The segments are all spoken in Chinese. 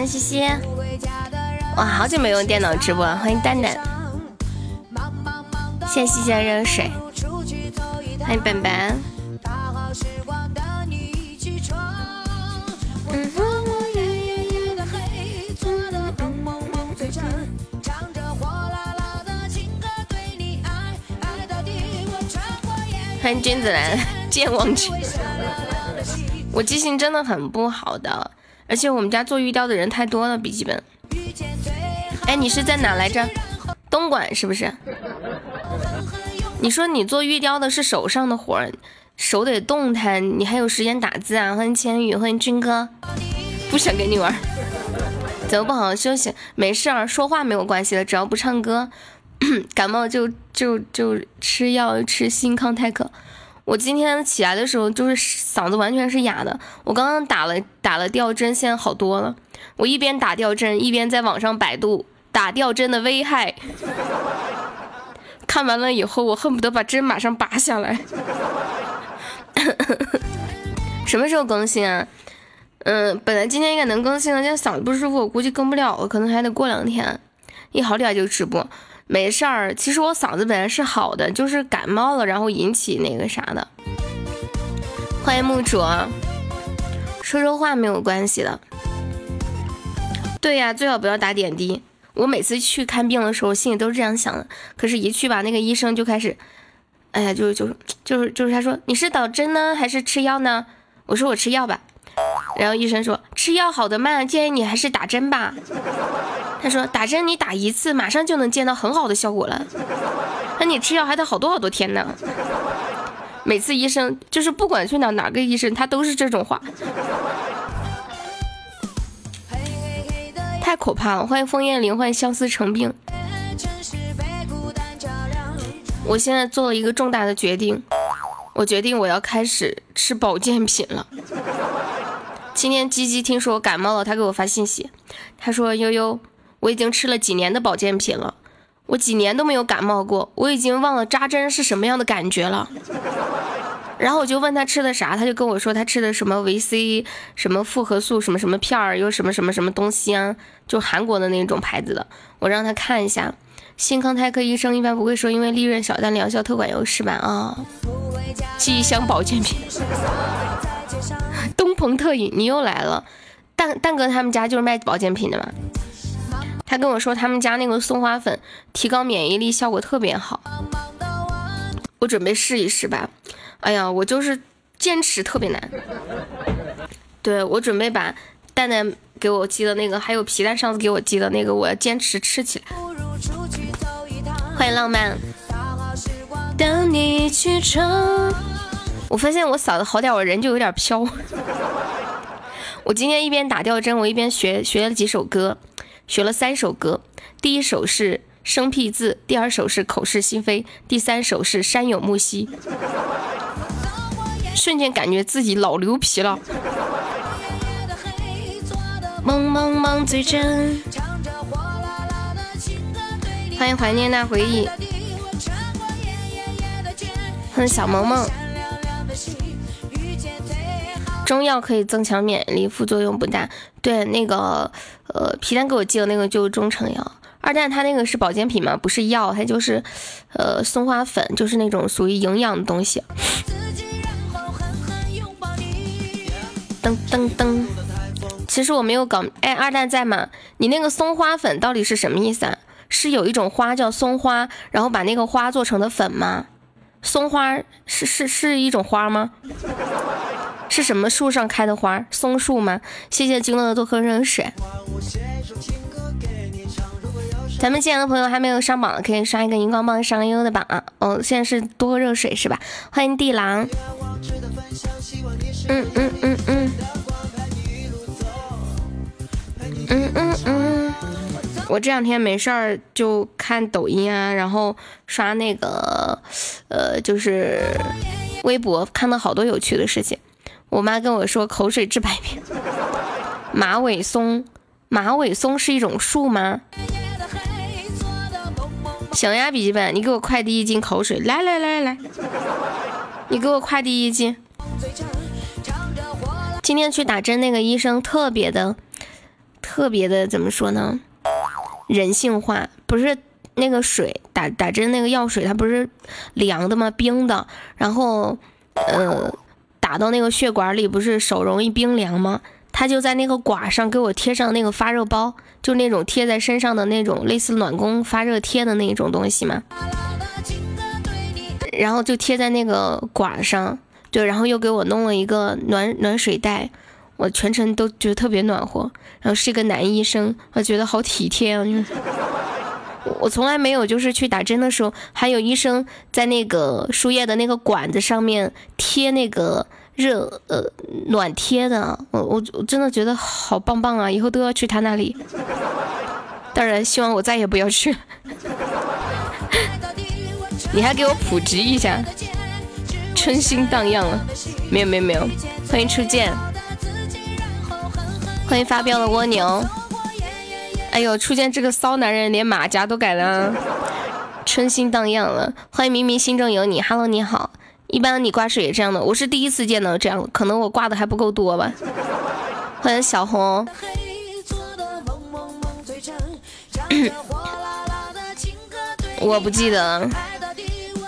欢西西，哇，好久没用电脑直播了，欢迎蛋蛋，谢谢西西的热水，欢迎本本。欢迎君子兰，健忘去。我记性真的很不好的，而且我们家做玉雕的人太多了，笔记本。哎，你是在哪来着？东莞是不是？你说你做玉雕的是手上的活儿，手得动弹，你还有时间打字啊？欢迎千羽，欢迎军哥，不想跟你玩。怎么不好好休息？没事儿，说话没有关系的，只要不唱歌。感冒就就就吃药吃新康泰克。我今天起来的时候就是嗓子完全是哑的。我刚刚打了打了吊针，现在好多了。我一边打吊针一边在网上百度打吊针的危害。看完了以后，我恨不得把针马上拔下来。什么时候更新啊？嗯，本来今天应该能更新的，现在嗓子不舒服，我估计更不了了，可能还得过两天。一好点就直播。没事儿，其实我嗓子本来是好的，就是感冒了，然后引起那个啥的。欢迎木主，说说话没有关系的。对呀，最好不要打点滴。我每次去看病的时候，心里都是这样想的。可是，一去吧，那个医生就开始，哎呀，就就就是就是他说你是打针呢，还是吃药呢？我说我吃药吧。然后医生说吃药好的慢，建议你还是打针吧。他说打针你打一次，马上就能见到很好的效果了。那你吃药还得好多好多天呢。每次医生就是不管去哪哪个医生，他都是这种话，太可怕了。欢迎枫叶林，欢迎相思成病。我现在做了一个重大的决定，我决定我要开始吃保健品了。今天鸡鸡听说我感冒了，他给我发信息，他说悠悠。我已经吃了几年的保健品了，我几年都没有感冒过，我已经忘了扎针是什么样的感觉了。然后我就问他吃的啥，他就跟我说他吃的什么维 C，什么复合素，什么什么片儿，又什么什么什么东西啊，就韩国的那种牌子的。我让他看一下，新康泰克医生一般不会说因为利润小，但疗效特管用是吧？啊，几箱保健品，东鹏特饮，你又来了，蛋蛋哥他们家就是卖保健品的嘛。他跟我说，他们家那个松花粉提高免疫力效果特别好，我准备试一试吧。哎呀，我就是坚持特别难。对我准备把蛋蛋给我寄的那个，还有皮蛋上次给我寄的那个，我要坚持吃起来。欢迎浪漫。等你去撑。我发现我嗓子好点，我人就有点飘。我今天一边打吊针，我一边学学了几首歌。学了三首歌，第一首是生僻字，第二首是口是心非，第三首是山有木兮。瞬间感觉自己老牛皮了。梦梦梦最真。欢迎怀念那回忆。欢迎小萌萌。中药可以增强免疫力，副作用不大。对，那个呃，皮蛋给我寄的那个就是中成药。二蛋他那个是保健品吗？不是药，它就是呃松花粉，就是那种属于营养的东西。噔噔噔，其实我没有搞。哎，二蛋在吗？你那个松花粉到底是什么意思啊？是有一种花叫松花，然后把那个花做成的粉吗？松花是是是一种花吗？是什么树上开的花？松树吗？谢谢金乐的多喝热水。咱们进来的朋友还没有上榜的，可以刷一个荧光棒上个悠悠的榜啊！哦，现在是多喝热水是吧？欢迎地狼。嗯嗯嗯嗯。嗯嗯嗯。我这两天没事儿就看抖音啊，然后刷那个呃，就是微博，看到好多有趣的事情。我妈跟我说口水治百病，马尾松，马尾松是一种树吗？行呀，笔记本，你给我快递一斤口水，来来来来，你给我快递一斤。今天去打针那个医生特别的，特别的怎么说呢？人性化，不是那个水打打针那个药水，它不是凉的吗？冰的，然后呃打到那个血管里，不是手容易冰凉吗？他就在那个管上给我贴上那个发热包，就那种贴在身上的那种类似暖宫发热贴的那种东西嘛。然后就贴在那个管上，对，然后又给我弄了一个暖暖水袋，我全程都觉得特别暖和。然后是一个男医生，我觉得好体贴啊！我从来没有就是去打针的时候，还有医生在那个输液的那个管子上面贴那个热呃暖贴的，我我我真的觉得好棒棒啊！以后都要去他那里。当然，希望我再也不要去。你还给我普及一下，春心荡漾了，没有没有没有，欢迎初见，欢迎发飙的蜗牛，哎呦，出现这个骚男人连马甲都改了，春心荡漾了，欢迎明明心中有你，Hello 你好，一般你挂水也这样的，我是第一次见到这样，可能我挂的还不够多吧，欢迎小红。我不记得。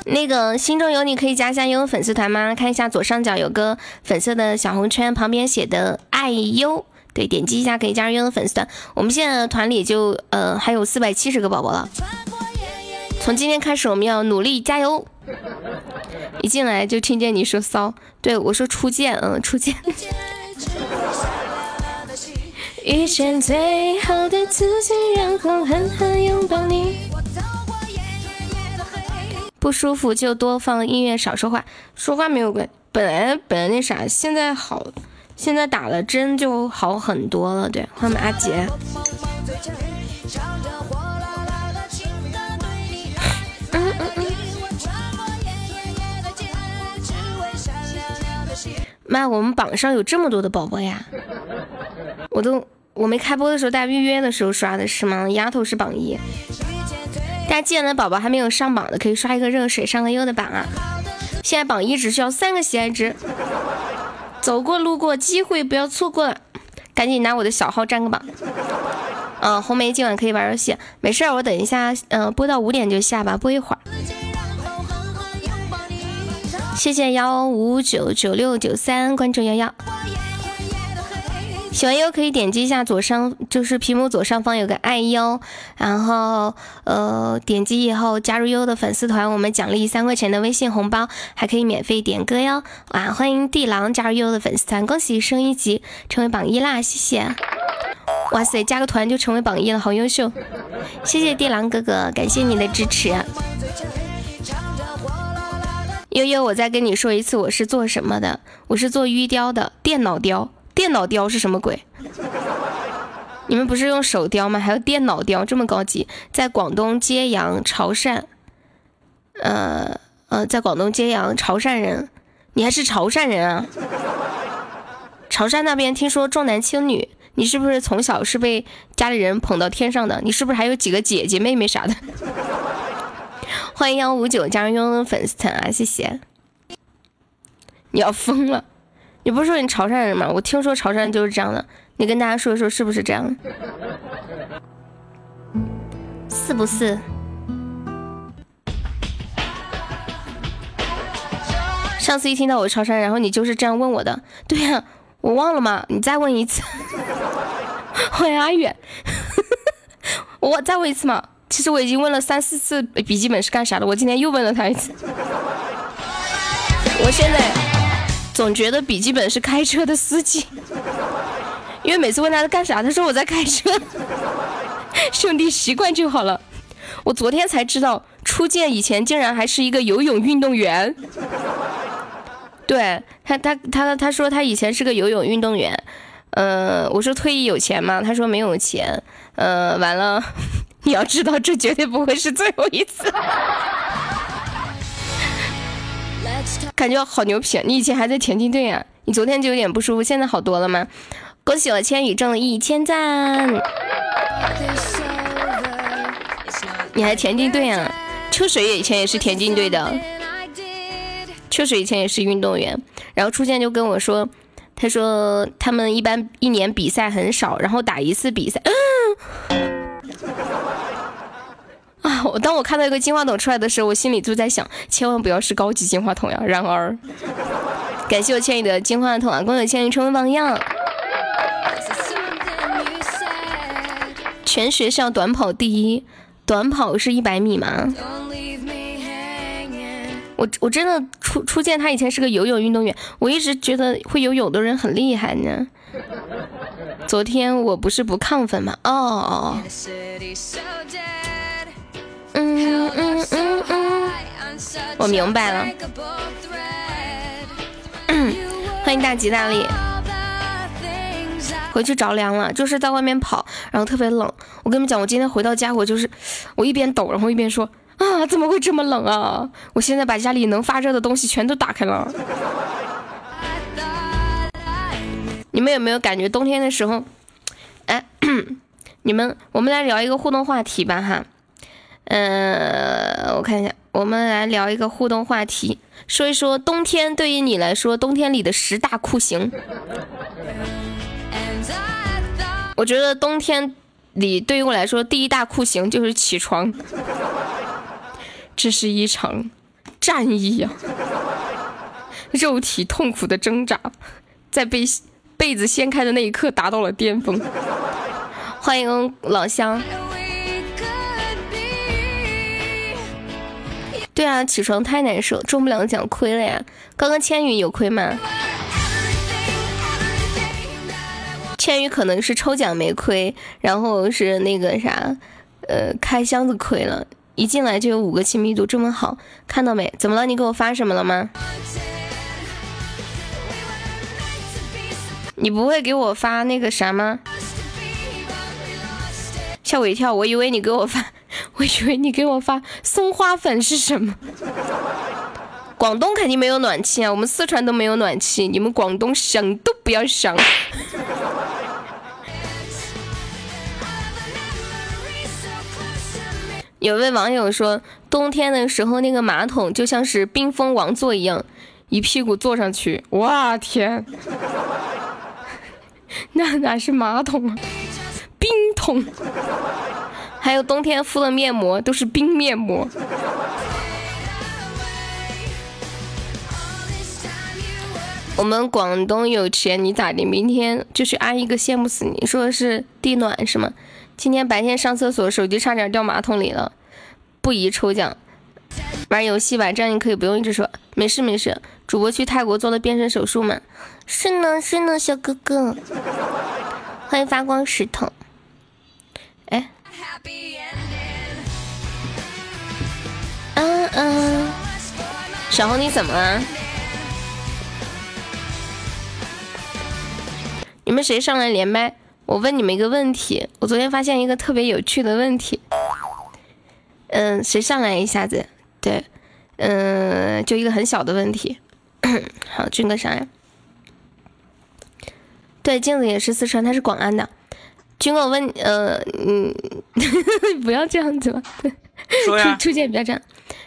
那个心中有你可以加一下悠悠粉丝团吗？看一下左上角有个粉色的小红圈，旁边写的爱优，对，点击一下可以加入悠悠粉丝团。我们现在团里就呃还有四百七十个宝宝了。从今天开始我们要努力加油。一进来就听见你说骚，对我说初见，嗯，初见。遇见最好的自己，然后狠狠拥抱你。不舒服就多放音乐，少说话。说话没有关，本来本来那啥，现在好，现在打了针就好很多了。对，欢迎阿杰。嗯嗯嗯。妈，我们榜上有这么多的宝宝呀！我都我没开播的时候，大家预约的时候刷的是吗？丫头是榜一。大家进来的宝宝还没有上榜的，可以刷一个热水上个优的榜啊！现在榜一只需要三个喜爱值，走过路过机会不要错过，赶紧拿我的小号占个榜。嗯，红梅今晚可以玩游戏，没事儿，我等一下，嗯，播到五点就下吧，播一会儿。谢谢幺五九九六九三关注幺幺。喜欢优可以点击一下左上，就是屏幕左上方有个爱优，然后呃点击以后加入优的粉丝团，我们奖励三块钱的微信红包，还可以免费点歌哟。哇，欢迎地狼加入优的粉丝团，恭喜升一级成为榜一啦，谢谢。哇塞，加个团就成为榜一了，好优秀，谢谢地狼哥哥，感谢你的支持。悠悠，我再跟你说一次，我是做什么的？我是做玉雕的，电脑雕。电脑雕是什么鬼？你们不是用手雕吗？还有电脑雕这么高级？在广东揭阳、潮汕，呃呃，在广东揭阳、潮汕人，你还是潮汕人啊？潮汕那边听说重男轻女，你是不是从小是被家里人捧到天上的？你是不是还有几个姐姐妹妹啥的？欢迎幺五九加入悠悠粉丝团啊，谢谢！你要疯了！你不是说你潮汕人吗？我听说潮汕就是这样的，你跟大家说一说是不是这样？是不是？上次一听到我潮汕，然后你就是这样问我的。对呀，我忘了吗？你再问一次。欢迎阿远。我再问一次嘛？其实我已经问了三四次笔记本是干啥的，我今天又问了他一次。我现在。总觉得笔记本是开车的司机，因为每次问他在干啥，他说我在开车。兄弟，习惯就好了。我昨天才知道，初见以前竟然还是一个游泳运动员。对他，他他他说他以前是个游泳运动员。呃，我说退役有钱吗？他说没有钱。呃，完了，你要知道，这绝对不会是最后一次。感觉好牛皮！你以前还在田径队啊？你昨天就有点不舒服，现在好多了吗？恭喜我千羽挣了一千赞！你还田径队啊？秋水以前也是田径队的，秋水以前也是运动员。然后初见就跟我说，他说他们一般一年比赛很少，然后打一次比赛。嗯啊！我当我看到一个金话筒出来的时候，我心里就在想，千万不要是高级金话筒呀。然而，感谢我千羽的金话筒啊！恭喜千羽成为榜样。全学校短跑第一，短跑是一百米吗？我我真的初初见他以前是个游泳运动员，我一直觉得会游泳的人很厉害呢。昨天我不是不亢奋吗？哦，哦哦我明白了。欢迎大吉大利。回去着凉了，就是在外面跑，然后特别冷。我跟你们讲，我今天回到家，我就是我一边抖，然后一边说啊，怎么会这么冷啊？我现在把家里能发热的东西全都打开了。你们有没有感觉冬天的时候？哎，你们，我们来聊一个互动话题吧，哈。呃，我看一下，我们来聊一个互动话题，说一说冬天对于你来说，冬天里的十大酷刑。我觉得冬天里对于我来说，第一大酷刑就是起床。这是一场战役呀，肉体痛苦的挣扎，在被被子掀开的那一刻达到了巅峰。欢迎老乡。对啊，起床太难受，中不了奖亏了呀。刚刚千羽有亏吗？千羽可能是抽奖没亏，然后是那个啥，呃，开箱子亏了。一进来就有五个亲密度这么好，看到没？怎么了？你给我发什么了吗？你不会给我发那个啥吗？吓我一跳，我以为你给我发，我以为你给我发松花粉是什么？广东肯定没有暖气啊，我们四川都没有暖气，你们广东想都不要想。有位网友说，冬天的时候那个马桶就像是冰封王座一样，一屁股坐上去，哇天，那哪是马桶啊，冰桶。还有冬天敷的面膜都是冰面膜。我们广东有钱，你咋的？明天就去安一个，羡慕死你！说的是地暖是吗？今天白天上厕所，手机差点掉马桶里了，不宜抽奖。玩游戏吧，这样你可以不用一直说。没事没事，主播去泰国做了变身手术吗？是呢是呢，小哥哥。欢迎发光石头。哎。嗯嗯。小红你怎么了？你们谁上来连麦？我问你们一个问题，我昨天发现一个特别有趣的问题。嗯，谁上来一下子？对，嗯，就一个很小的问题。好，军哥上来。对，镜子也是四川，他是广安的。军哥，我问，呃，嗯，不要这样子了。说呀。出现不要这样。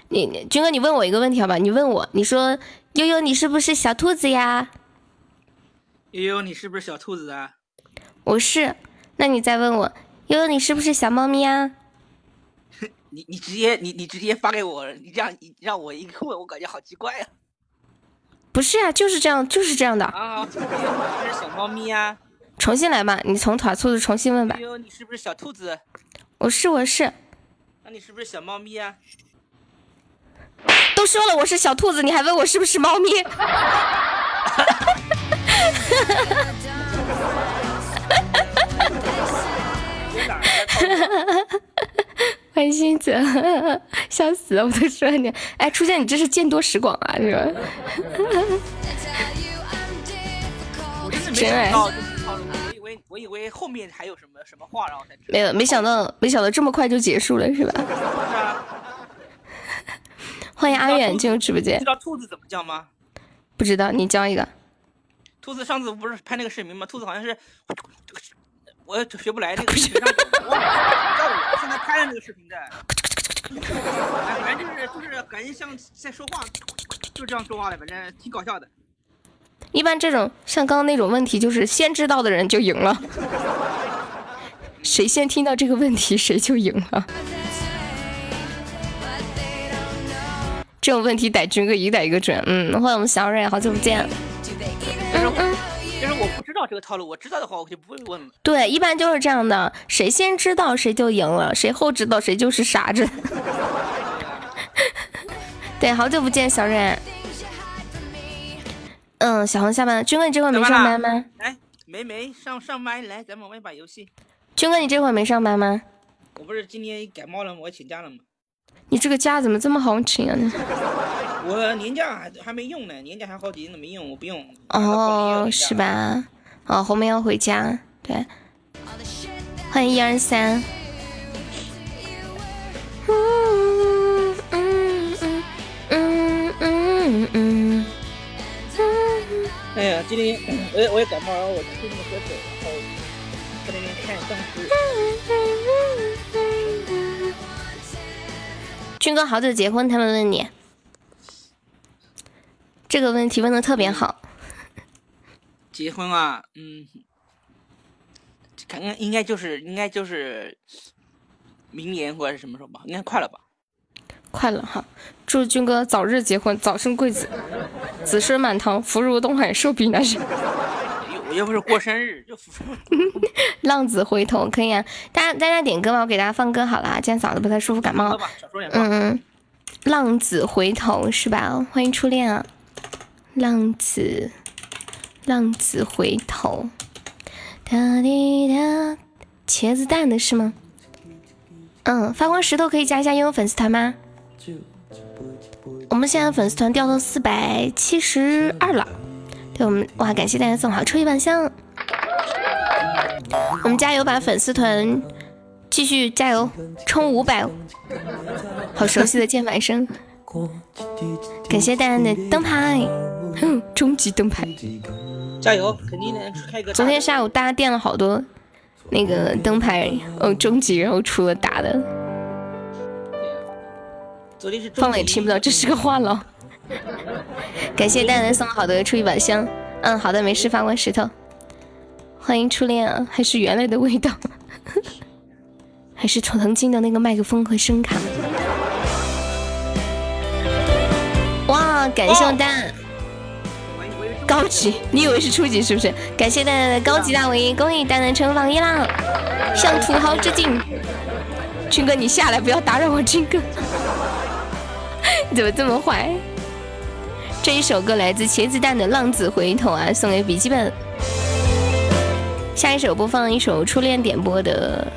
你，军哥，你问我一个问题好吧？你问我，你说悠悠，你是不是小兔子呀？悠悠，你是不是小兔子啊？我是，那你再问我，悠悠，你是不是小猫咪啊？你你直接你你直接发给我，你这样让我一个问，我感觉好奇怪呀。不是啊，就是这样，就是这样的。啊，你是不是小猫咪呀？重新来吧，你从团兔子重新问吧。哎呦，你是不是小兔子？我是我是。那你是不是小猫咪啊？都说了我是小兔子，你还问我是不是猫咪？欢迎星子，笑死了！我都说你，哎，初见你这是见多识广啊，是吧？真爱。我以为我以为后面还有什么什么话，然后才没有，没想到没想到这么快就结束了，是吧？欢迎阿远进入直播间。知道兔子怎么叫吗？不知道，你教一个。兔子上次不是拍那个视频吗？兔子好像是。我学不来那个视频上，我我现在拍的那个视频在，反正就是就是感觉像在说话，就这样说话的，反正挺搞笑的。一般这种像刚刚那种问题，就是先知道的人就赢了。谁先听到这个问题，谁就赢了。这种问题逮军哥一逮一个准。嗯，欢迎我们小蕊，好久不见。嗯嗯，就是我不知道这个套路，我知道的话我就不会问了。对，一般就是这样的，谁先知道谁就赢了，谁后知道谁就是傻子。对，好久不见，小蕊。嗯，小红下班了。军哥，你这会没上班吗？来，没没上上麦，来，咱们玩一把游戏。军哥，你这会没上班吗？我不是今天感冒了吗？我请假了吗？你这个假怎么这么好请啊？我年假还还没用呢，年假还好几天都没用，我不用。哦，是吧？哦，后面要回家。对，欢迎一二三。我也我也感冒，然后我出那个喝水，然后在那边看僵尸。军哥好久结婚？他们问你这个问题问的特别好。结婚啊，嗯，看看应该就是应该就是明年或者是什么时候吧？应该快了吧？快了哈！祝军哥早日结婚，早生贵子，子孙满堂，福如东海，寿比南山。我又不是过生日，就 浪子回头可以啊！大家大家点歌吧，我给大家放歌好了。今天嗓子不太舒服，感冒。嗯嗯，浪子回头是吧？欢迎初恋啊！浪子，浪子回头。哒滴哒，茄子蛋的是吗？嗯，发光石头可以加一下悠悠粉丝团吗？我们现在粉丝团掉到四百七十二了。对我们哇，感谢大家送好抽一万箱，我们加油把粉丝团继续加油冲五百，好熟悉的键盘声，感谢大家的灯牌，哼，终极灯牌，加油，肯定能开个。昨天下午大家垫了好多那个灯牌，哦，终极，然后出了大的，放了也听不到，这是个话痨。感谢蛋蛋送好的初一把香，嗯，好的，没事，发完石头。欢迎初恋啊，还是原来的味道，还是曾经的那个麦克风和声卡。哇，感谢蛋，高级，你以为是初级是不是？感谢蛋蛋的高级大 V，恭喜蛋蛋成榜一啦！向土豪致敬，军哥你下来，不要打扰我，军哥，你怎么这么坏？这一首歌来自茄子蛋的《浪子回头》啊，送给笔记本。下一首播放一首初恋点播的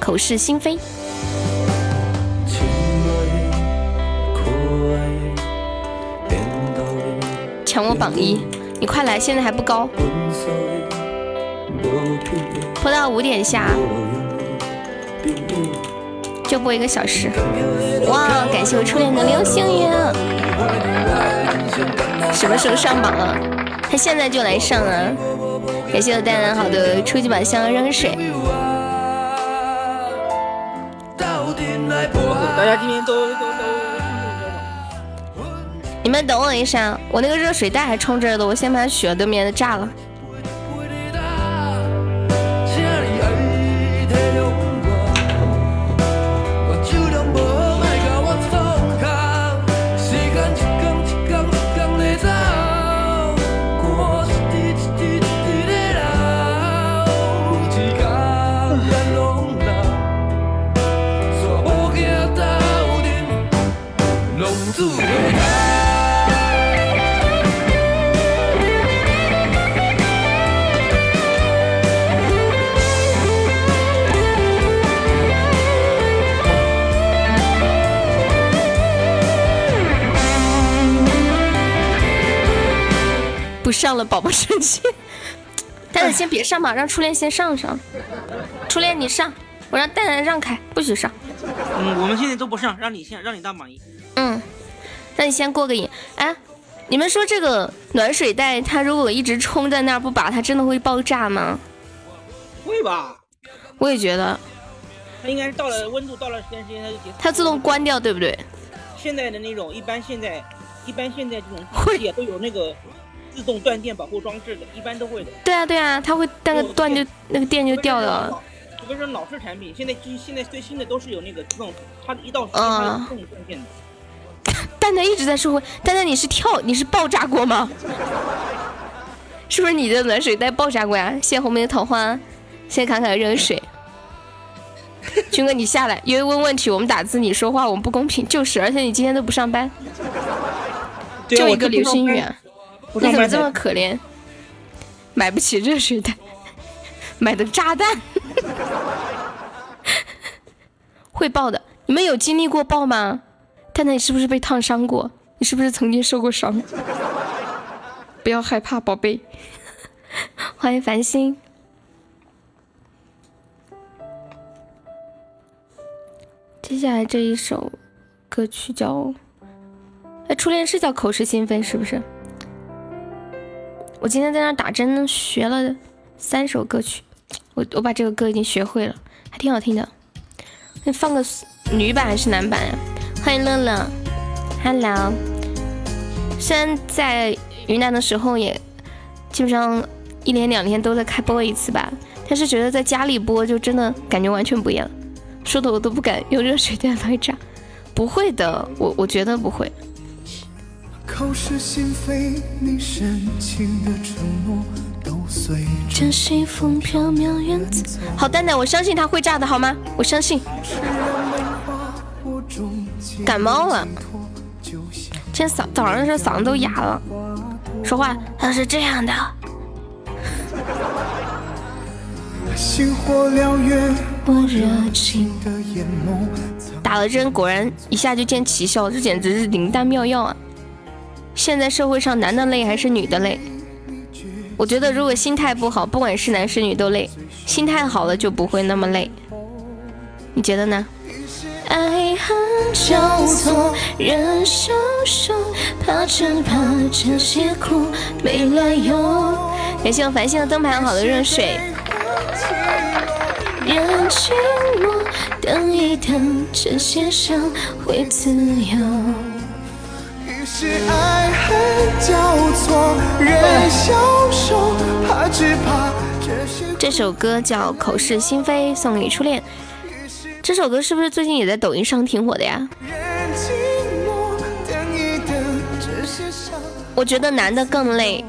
《口是心非》。抢我榜一，你快来，现在还不高，播到五点下就播一个小时。哇，感谢我初恋的流星雨。什么时候上榜啊？他现在就来上啊！感谢我带来好的初级宝箱扔水。大家今天都都都你们等我一下，我那个热水袋还冲着的，我先把它血对面的炸了。上了，宝宝生气。蛋蛋先别上吧，让初恋先上上。初恋你上，我让蛋蛋让开，不许上。嗯，我们现在都不上，让你先，让你当榜一。嗯，那你先过个瘾。哎，你们说这个暖水袋，它如果一直冲在那儿不拔，它真的会爆炸吗？会吧。我也觉得。它应该是到了温度，到了时间时间它就结束。它自动关掉，对不对？现在的那种，一般现在，一般现在这种会也都有那个。自动断电保护装置的，一般都会的。对啊对啊，它会那个断就那个电就掉了。除非是老式产品，现在现在最新的都是有那个自动，它一到时间它自动断电的。蛋蛋一直在说话，蛋蛋你是跳你是爆炸过吗？是不是你的暖水袋爆炸过呀？谢谢红梅的桃花，谢谢侃侃的热水。军哥，你下来，因为问问题，我们打字，你说话我们不公平，就是，而且你今天都不上班，就一个流星雨，你怎么这么可怜？买不起热水袋，买的炸弹，会爆的。你们有经历过爆吗？蛋蛋，你是不是被烫伤过？你是不是曾经受过伤？不要害怕，宝贝。欢迎繁星。接下来这一首歌曲叫……哎，初恋是叫口是心非是不是？我今天在那打针呢学了三首歌曲，我我把这个歌已经学会了，还挺好听的。你放个女版还是男版呀？欢迎乐乐，Hello。虽然在云南的时候也基本上一连两天都在开播一次吧，但是觉得在家里播就真的感觉完全不一样。说的我都不敢用热水袋来炸，不会的，我我觉得不会。好蛋蛋，我相信他会炸的，好吗？我相信。感冒了，今天嗓早上是嗓子都哑了，说话他是这样的。打了针，果然一下就见奇效，这简直是灵丹妙药啊！现在社会上男的累还是女的累？我觉得如果心态不好，不管是男是女都累；心态好了就不会那么累。你觉得呢？爱恨交错，人消瘦，怕只怕这些苦没来由。感谢我繁星的灯牌，好的热水。人等一等，这些伤会自由。是爱恨交错，人消瘦，怕只怕这些。这首歌叫《口是心非》，送给初恋。这首歌是不是最近也在抖音上挺火的呀？我觉得男的更累。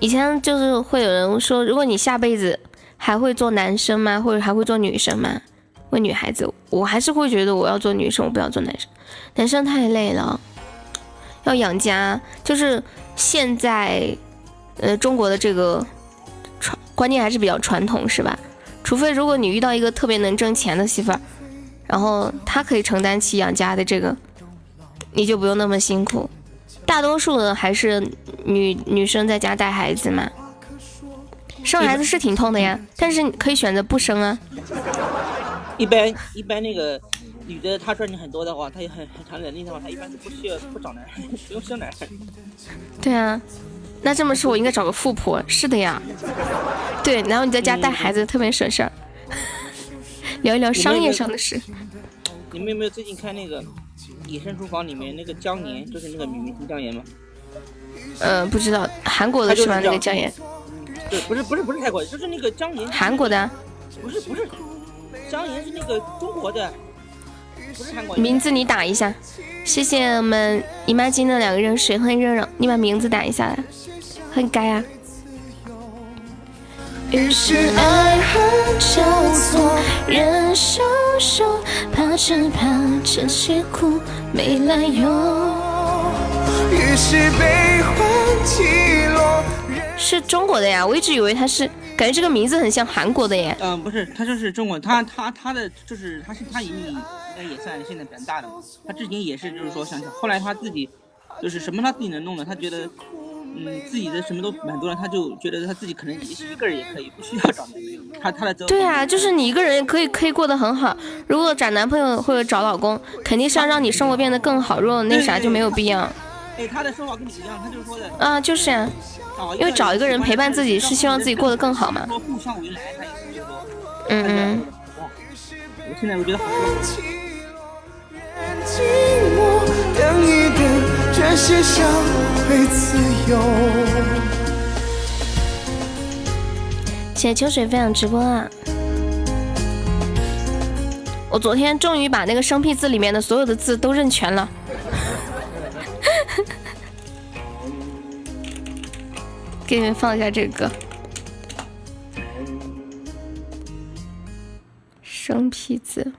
以前就是会有人说，如果你下辈子还会做男生吗？或者还会做女生吗？问女孩子，我还是会觉得我要做女生，我不要做男生。男生太累了，要养家。就是现在，呃，中国的这个传观念还是比较传统，是吧？除非如果你遇到一个特别能挣钱的媳妇儿，然后她可以承担起养家的这个，你就不用那么辛苦。大多数的还是女女生在家带孩子嘛，生孩子是挺痛的呀，但是可以选择不生啊。一般一般那个女的她赚钱很多的话，她也很很强能力的话，她一般是不需要不找男人，不用生男人。对啊。那这么说，我应该找个富婆？是的呀，对，然后你在家带孩子特别省事儿。聊一聊商业上的事。你们有没有最近看那个《野生厨房》里面那个姜岩，就是那个女明星姜妍吗？呃，不知道，韩国的是吧？那个姜妍。对，不是不是不是泰国的，就是那个姜岩。韩国的。不是不是，姜岩是那个中国的。名字你打一下，谢谢我们姨妈巾的两个人水，欢迎热热，你把名字打一下来，很该啊。于是爱恨交错，人消瘦，怕只怕这些苦没来由。于是悲欢起落。是中国的呀，我一直以为他是。感觉这个名字很像韩国的耶。嗯，不是，他就是中国，他他他的就是他是他盈利应该也算现在比较大的嘛。他之前也是就是说想想，后来他自己就是什么他自己能弄的，他觉得嗯自己的什么都满足了，他就觉得他自己可能一个人也可以，不需要找男朋友。他他的对啊，就是你一个人可以可以过得很好。如果找男朋友或者找老公，肯定是要让你生活变得更好。如果那啥就没有必要。哎，他的说法跟你一样，他就说的啊，就是呀。因为找一个人陪伴自己，是希望自己过得更好嘛。嗯嗯。我现在我觉得好谢谢秋水分享直播啊！我昨天终于把那个生僻字里面的所有的字都认全了。给你们放一下这个生僻字。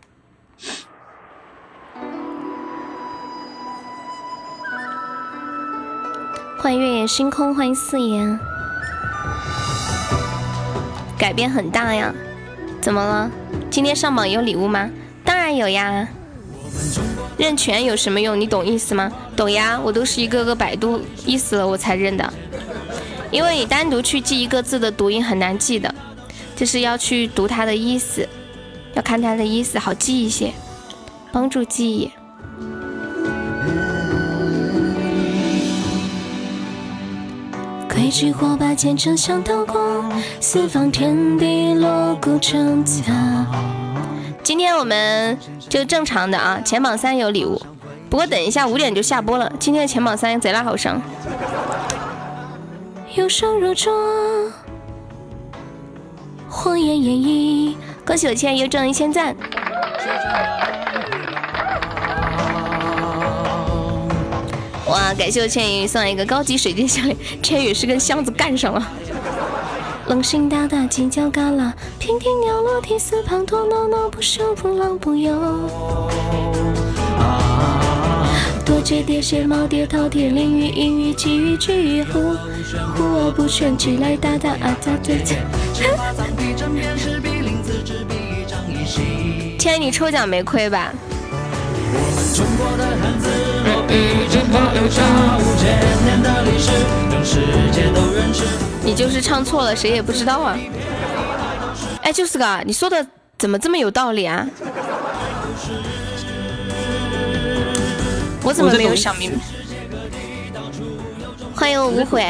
欢迎月夜星空，欢迎四爷。改变很大呀，怎么了？今天上榜有礼物吗？当然有呀。认全有什么用？你懂意思吗？懂呀，我都是一个个百度意思了我才认的。因为你单独去记一个字的读音很难记的，就是要去读它的意思，要看它的意思好记一些，帮助记忆。炬火把前程像刀光，四方天地锣鼓成家。今天我们就正常的啊，前榜三有礼物，不过等一下五点就下播了。今天的前榜三贼拉好上，有声如钟，火焰演绎。恭喜我千又中一千赞。哇！感谢我千羽送来一个高级水晶项链，千羽是跟箱子干上了。龙心大大犄角旮旯，娉婷鸟落亭四滂沱闹闹不休，不浪不游。多阶叠鞋毛蝶饕餮，淋雨阴雨积雨聚雨呼呼而不全，起来打打啊打对。千羽，你抽奖没亏吧？你就是唱错了，谁也不知道啊！哎，就是个，你说的怎么这么有道理啊？我怎么没有想明白？欢迎无悔。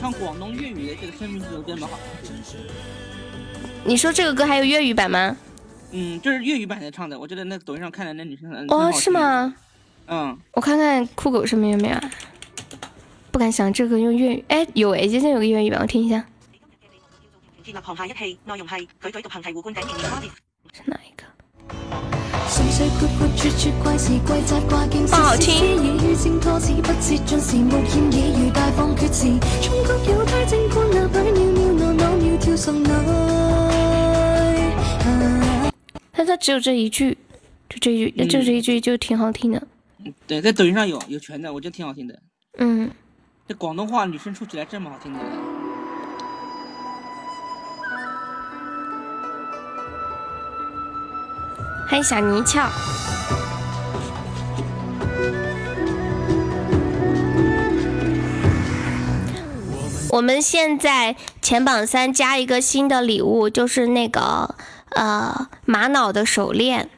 唱广东粤语的这个生命之歌吗？你说这个歌还有粤语版吗？嗯，就是粤语版的唱的。我觉得那抖音上看的那女生哦，是吗？嗯，我看看酷狗上面有没有啊。不敢想这个用粤语，哎，有哎，今天有个粤语版，我听一下。是哪一个？不好听。但它只有这一句，就这一句，就这一句就挺好听的。对，在抖音上有有全的，我觉得挺好听的。嗯，这广东话女生说起来这么好听的。欢迎小泥鳅。我们现在前榜三加一个新的礼物，就是那个。呃，玛瑙的手链，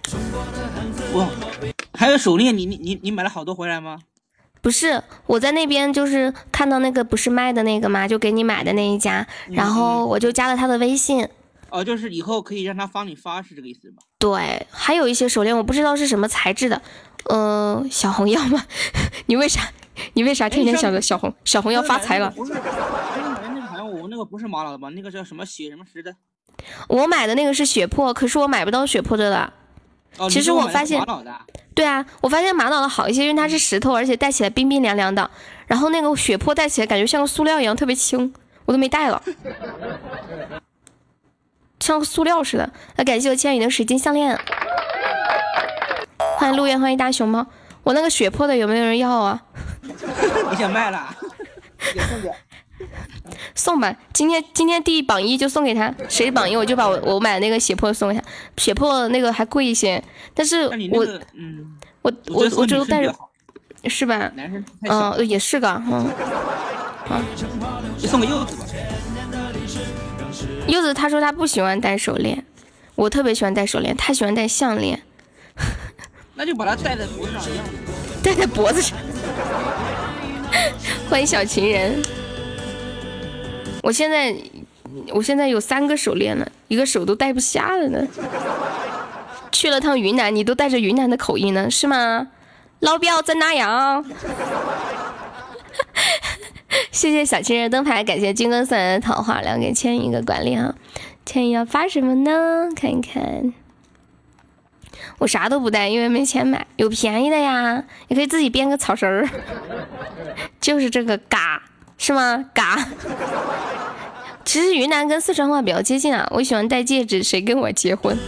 哇，还有手链，你你你你买了好多回来吗？不是，我在那边就是看到那个不是卖的那个嘛，就给你买的那一家，然后我就加了他的微信。哦，就是以后可以让他帮你发，是这个意思吧？对，还有一些手链，我不知道是什么材质的，呃，小红要吗？你为啥？你为啥天天想着小红？小红要发财了？不是，那个好像我那个不是玛瑙的吧？那个叫什么血什么石的？我买的那个是血珀，可是我买不到血珀的了。其实我发现，对啊，我发现玛瑙的好一些，因为它是石头，而且戴起来冰冰凉凉的。然后那个血珀戴起来感觉像个塑料一样，特别轻，我都没戴了，像个塑料似的。那感谢我千羽的水晶项链，欢迎陆源，欢迎大熊猫。我那个血珀的有没有人要啊？我想卖了？送点。送吧，今天今天第一榜一就送给他，谁榜一我就把我我买的那个血珀送给他，血珀那个还贵一些，但是我嗯我我我就带着，是吧？嗯，也是个，嗯，好，就送个柚子吧。柚子他说他不喜欢戴手链，我特别喜欢戴手链，他喜欢戴项链。那就把它戴在脖子上戴在脖子上。欢迎小情人。我现在，我现在有三个手链了，一个手都戴不下了呢。去了趟云南，你都带着云南的口音呢，是吗？老表在哪样？谢谢小情人灯牌，感谢军哥送来的桃花，两给千一个管理哈。千一要发什么呢？看一看。我啥都不带，因为没钱买。有便宜的呀，你可以自己编个草绳儿。就是这个嘎，是吗？嘎。其实云南跟四川话比较接近啊。我喜欢戴戒指，谁跟我结婚？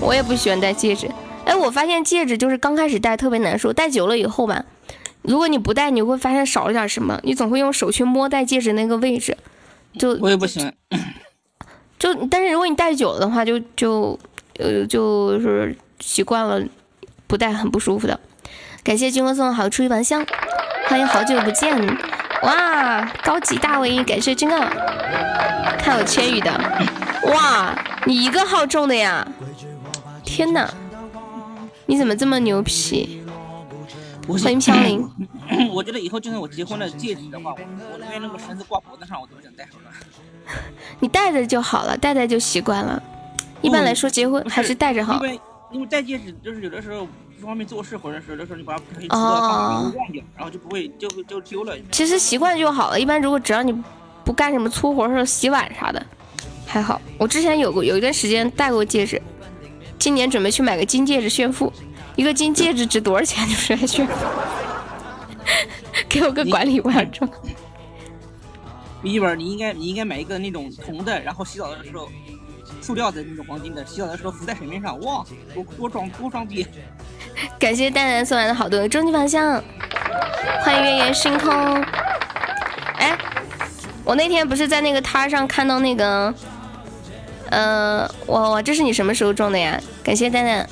我也不喜欢戴戒指。哎，我发现戒指就是刚开始戴特别难受，戴久了以后吧，如果你不戴，你会发现少了点什么。你总会用手去摸戴戒指那个位置，就我也不喜欢。就但是如果你戴久了的话，就就呃就是习惯了，不戴很不舒服的。感谢军哥送的好吃一盘香，欢迎好久不见，哇，高级大 V，感谢金哥，看我千羽的，哇，你一个号中的呀，天哪，你怎么这么牛皮？欢迎飘零。我觉得以后就算我结婚了，戒指的话，我我那边那个绳子挂脖子上，我都不想戴好了。你戴着就好了，戴戴就习惯了。一般来说，结婚还是戴着好。因为因为戴戒指，就是有的时候不方便做事，或者是有的时候你把它可以吃到放忘掉，然后就不会就会就丢了。其实习惯就好了。一般如果只要你不干什么粗活，或者洗碗啥的，还好。我之前有过有一段时间戴过戒指，今年准备去买个金戒指炫富。一个金戒指值多少钱？就是来炫富。给我个管理我要中。一本，你应该你应该买一个那种铜的，然后洗澡的时候，塑料的那种黄金的，洗澡的时候浮在水面上，哇，多多装多装逼！感谢蛋蛋送来的好多终极方向，欢迎月圆星空。哎，我那天不是在那个摊上看到那个，呃，我我这是你什么时候中的呀？感谢蛋蛋，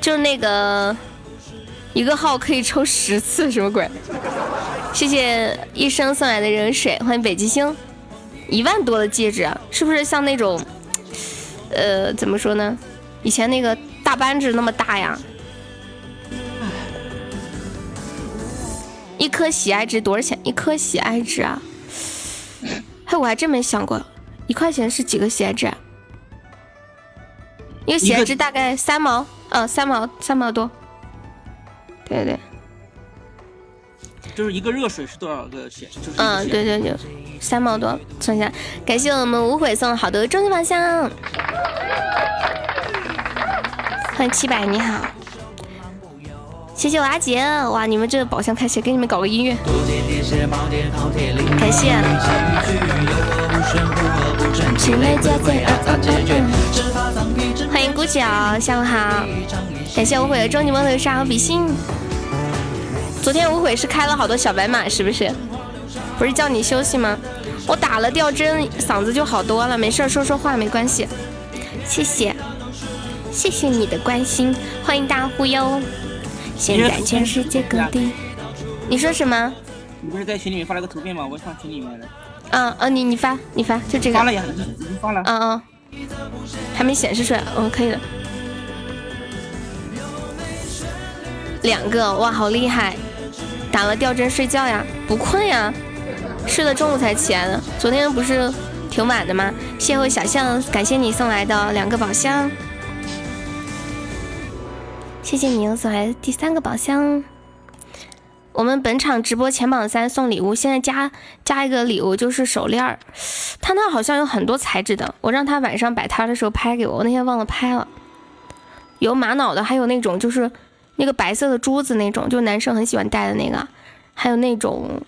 就那个。一个号可以抽十次，什么鬼？谢谢一生送来的热水，欢迎北极星。一万多的戒指啊，是不是像那种，呃，怎么说呢？以前那个大扳指那么大呀？一颗喜爱值多少钱？一颗喜爱值啊？嘿，我还真没想过，一块钱是几个喜爱值？一个喜爱值大概三毛，嗯，三毛，三毛多。对对，就是一个热水是多少个钱？就是嗯，对对对，三毛多，算一下。感谢我们无悔送好多终极宝箱，欢迎七百，你好，谢谢我阿杰，哇，你们这个宝箱开启，给你们搞个音乐，感谢。欢迎孤角，下午好，感谢无悔的终极魔头沙和比心。昨天无悔是开了好多小白马，是不是？不是叫你休息吗？我打了吊针，嗓子就好多了，没事说说话没关系。谢谢，谢谢你的关心，欢迎大忽悠。现在全世界各地，你说什么？你不是在群里面发了个图片吗？我放群里面了。嗯嗯，你你发你发，就这个。发了呀，已经发了。嗯嗯，还没显示出来，嗯，可以了。两个哇，好厉害！打了吊针睡觉呀？不困呀？睡了中午才起来的。昨天不是挺晚的吗？邂逅小象，感谢你送来的两个宝箱。谢谢你又送来第三个宝箱。我们本场直播前榜三送礼物，现在加加一个礼物就是手链儿。他那好像有很多材质的，我让他晚上摆摊的时候拍给我，我那天忘了拍了。有玛瑙的，还有那种就是。那个白色的珠子那种，就男生很喜欢戴的那个，还有那种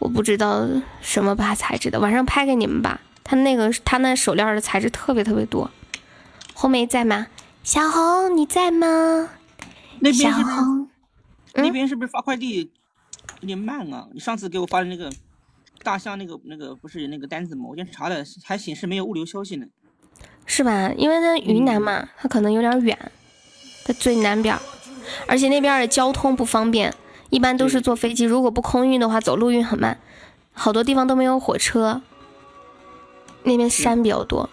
我不知道什么吧材质的，晚上拍给你们吧。他那个他那手链的材质特别特别多。红梅在吗？小红你在吗？那边是不是？那边是不是发快递有点慢啊？你上次给我发的那个大象那个那个不是那个单子吗？我先查了，还显示没有物流消息呢。是吧？因为它云南嘛，它可能有点远。它最南边，而且那边的交通不方便，一般都是坐飞机。如果不空运的话，走陆运很慢，好多地方都没有火车。那边山比较多。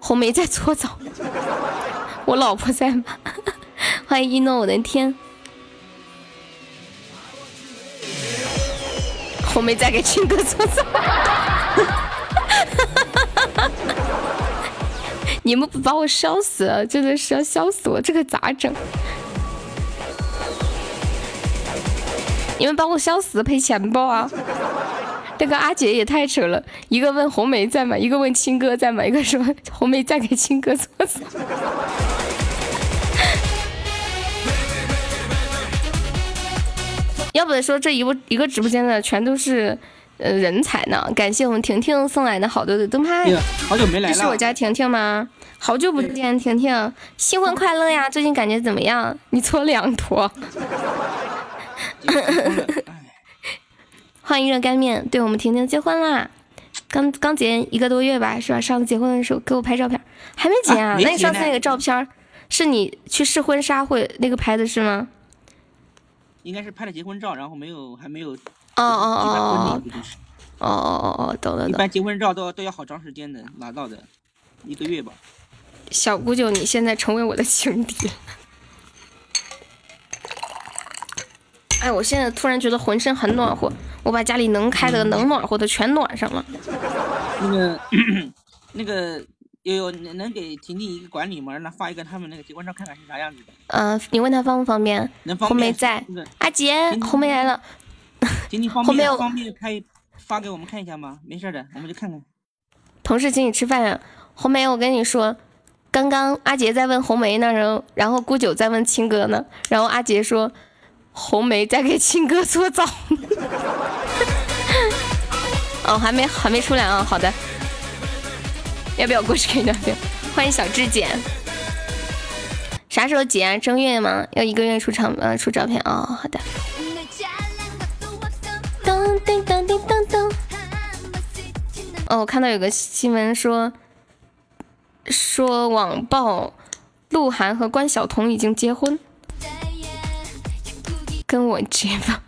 红梅在搓澡，我老婆在吗？欢迎一诺我的天。红梅在给亲哥搓澡。你们不把我笑死，真的是要笑死我，这可咋整？你们把我笑死，赔钱不啊？那个阿姐也太扯了，一个问红梅在吗？一个问青哥在吗？一个说红梅在给青哥做菜。要不得说这一部一个直播间的全都是呃人才呢？感谢我们婷婷送来的好多的灯牌。好久没来了。这是我家婷婷吗？好久不见，婷婷，新婚快乐呀！最近感觉怎么样？你搓两坨。欢迎热干面，对我们婷婷结婚啦，刚刚结一个多月吧，是吧？上次结婚的时候给我拍照片，还没结啊？那你上次那个照片是你去试婚纱会那个拍的是吗？应该是拍的结婚照，然后没有还没有。哦哦哦哦哦哦哦，懂了懂。一般结婚照都都要好长时间的拿到的，一个月吧。小姑舅，你现在成为我的情敌。哎，我现在突然觉得浑身很暖和，我把家里能开的、能暖和的全暖上了。那个，那个悠悠，能能给婷婷一个管理吗？让他发一个他们那个结婚照，看看是啥样子的。嗯，你问他方不方便？能方便。红梅在。阿杰，红梅来了。婷婷 方便方便开发给我们看一下吗？没事的，我们就看看。同事请你吃饭啊，红梅，我跟你说，刚刚阿杰在问红梅呢，然后然后顾九在问青哥呢，然后阿杰说。红梅在给亲哥搓澡，哦，还没还没出来啊，好的，要不要过去给你聊聊？欢迎小智姐，啥时候结啊？正月吗？要一个月出场呃出照片哦，好的。噔噔噔噔噔噔。哦，我看到有个新闻说，说网曝鹿晗和关晓彤已经结婚。跟我结吧，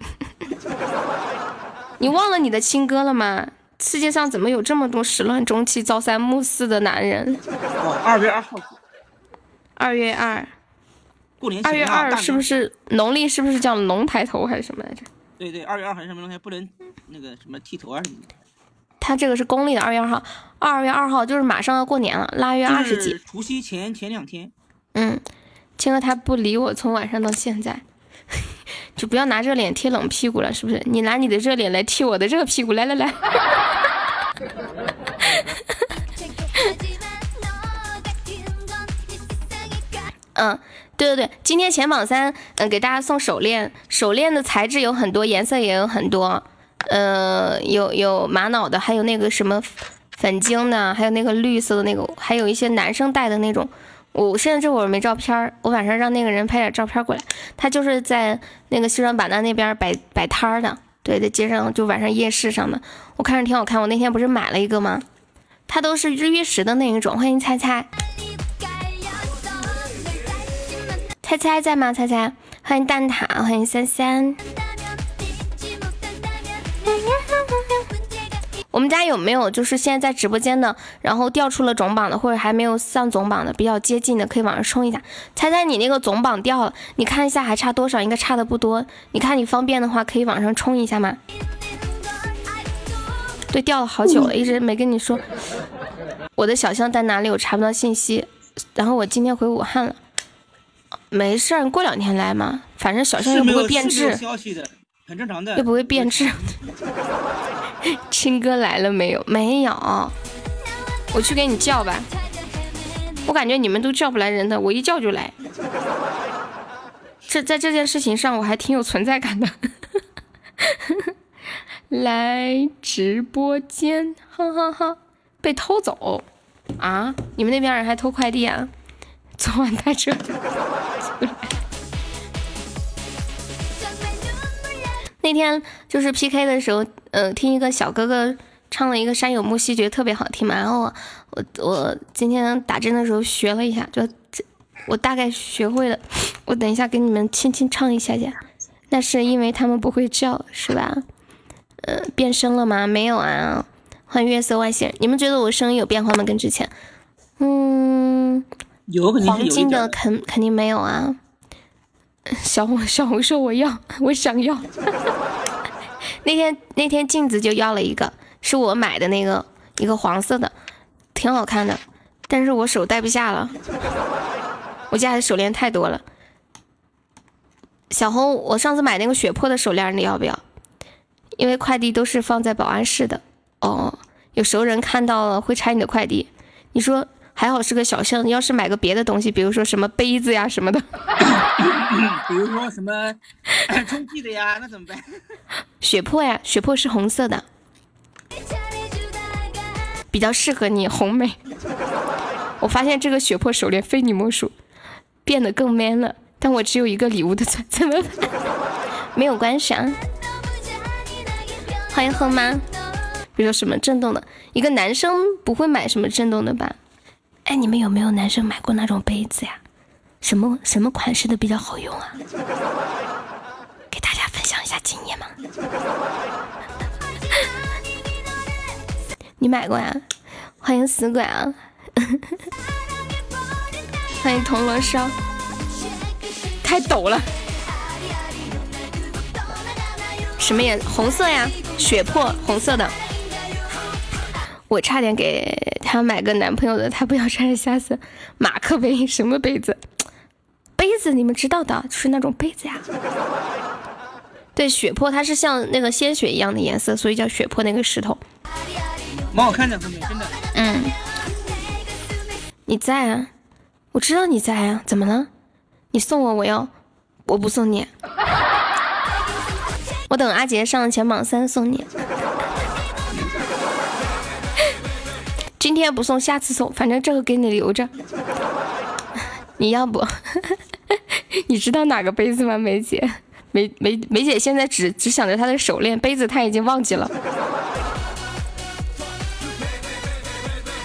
你忘了你的亲哥了吗？世界上怎么有这么多始乱终弃、朝三暮四的男人？哦，二月二号。二月二。过年二月二是不是农历？是不是叫龙抬头还是什么来着？对对，二月二还是什么东西？不能那个什么剃头啊什么的。他这个是公历的二月二号，二月二号就是马上要过年了，腊月二十几。除夕前前两天。嗯，亲哥他不理我，从晚上到现在。就不要拿热脸贴冷屁股了，是不是？你拿你的热脸来贴我的热屁股，来来来。嗯，对对对，今天前榜三，嗯，给大家送手链，手链的材质有很多，颜色也有很多，呃，有有玛瑙的，还有那个什么粉晶的，还有那个绿色的那个，还有一些男生戴的那种。我现在这会儿没照片儿我晚上让那个人拍点照片过来。他就是在那个西双版纳那边摆摆摊儿的，对，在街上就晚上夜市上的，我看着挺好看。我那天不是买了一个吗？它都是日月石的那一种。欢迎猜猜，猜猜在吗？猜猜，欢迎蛋挞，欢迎三三。我们家有没有就是现在在直播间的，然后掉出了总榜的，或者还没有上总榜的，比较接近的，可以往上冲一下。猜猜你那个总榜掉了，你看一下还差多少？应该差的不多。你看你方便的话，可以往上冲一下吗？对，掉了好久了，一直没跟你说。我的小象在哪里？我查不到信息。然后我今天回武汉了，没事儿，过两天来嘛。反正小象又不会变质。很正常的，又不会变质。亲哥来了没有？没有，我去给你叫吧。我感觉你们都叫不来人的，我一叫就来。这在这件事情上我还挺有存在感的。来直播间，哈哈哈！被偷走啊？你们那边人还偷快递啊？昨晚在这。那天就是 P K 的时候，呃，听一个小哥哥唱了一个《山有木兮》，觉得特别好听嘛。然后我我我今天打针的时候学了一下，就这我大概学会了。我等一下给你们轻轻唱一下下。那是因为他们不会叫，是吧？呃，变声了吗？没有啊。欢迎月色外星人，你们觉得我声音有变化吗？跟之前？嗯，有黄金的肯肯定没有啊。小红 小红说我要 我想要，那天那天镜子就要了一个，是我买的那个一个黄色的，挺好看的。但是我手戴不下了，我家的手链太多了。小红，我上次买那个血珀的手链，你要不要？因为快递都是放在保安室的。哦，有熟人看到了会拆你的快递。你说还好是个小巷，要是买个别的东西，比如说什么杯子呀什么的，比如说什么充气的呀，那怎么办？血珀呀，血珀是红色的，比较适合你，红美。我发现这个血珀手链非你莫属，变得更 man 了。但我只有一个礼物的钻，怎么办？没有关系啊。欢迎喝妈。比如说什么震动的，一个男生不会买什么震动的吧？哎，你们有没有男生买过那种杯子呀？什么什么款式的比较好用啊？给大家分享一下经验嘛。你买过呀？欢迎死鬼啊！欢迎铜锣烧。太抖了。什么颜？红色呀，血珀红色的。我差点给他买个男朋友的，他不要穿着瞎死。马克杯什么杯子？杯子你们知道的，就是那种杯子呀。对，血珀它是像那个鲜血一样的颜色，所以叫血珀那个石头。蛮好看的，真的。嗯。你在啊？我知道你在啊，怎么了？你送我，我要，我不送你。我等阿杰上前榜三送你。今天不送，下次送，反正这个给你留着。你要不？你知道哪个杯子吗，梅姐？梅梅梅姐现在只只想着她的手链，杯子她已经忘记了。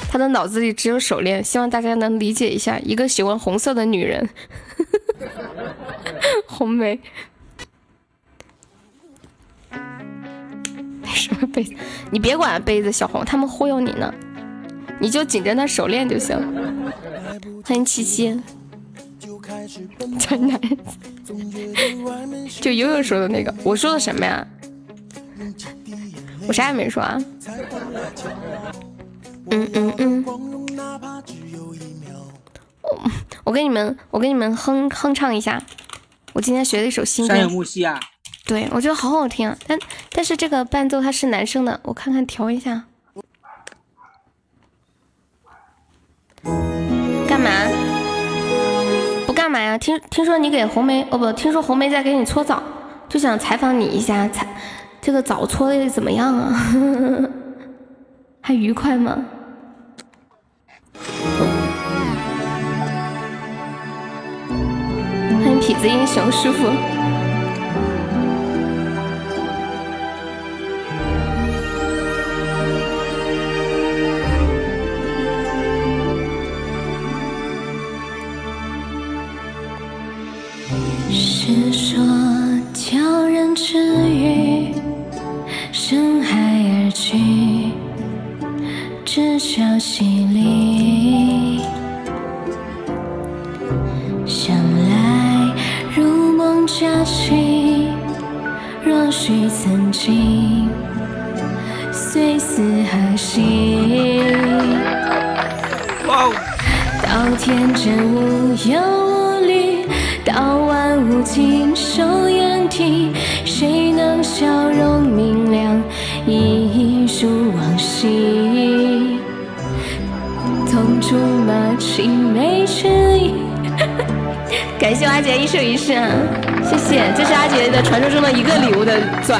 她的脑子里只有手链，希望大家能理解一下，一个喜欢红色的女人。红梅。什么杯子？你别管杯子，小红，他们忽悠你呢。你就紧着那手链就行。欢迎七七，真男人，就悠悠说的那个，我说的什么呀？我啥也没说啊。嗯嗯嗯。我我给你们，我给你们哼哼唱一下。我今天学了一首新歌。山有木兮啊。对，我觉得好好听啊，但但是这个伴奏它是男生的，我看看调一下。干嘛？嘛呀？听听说你给红梅哦不，听说红梅在给你搓澡，就想采访你一下，采这个澡搓的怎么样啊？还愉快吗？欢迎痞子英雄师傅。心，虽似何夕。到天真无忧无虑。到万物尽收眼底，谁能笑容明亮，一如往昔？痛竹马，青梅之意。感谢阿杰一生一世啊，谢谢，这是阿杰的传说中的一个礼物的钻。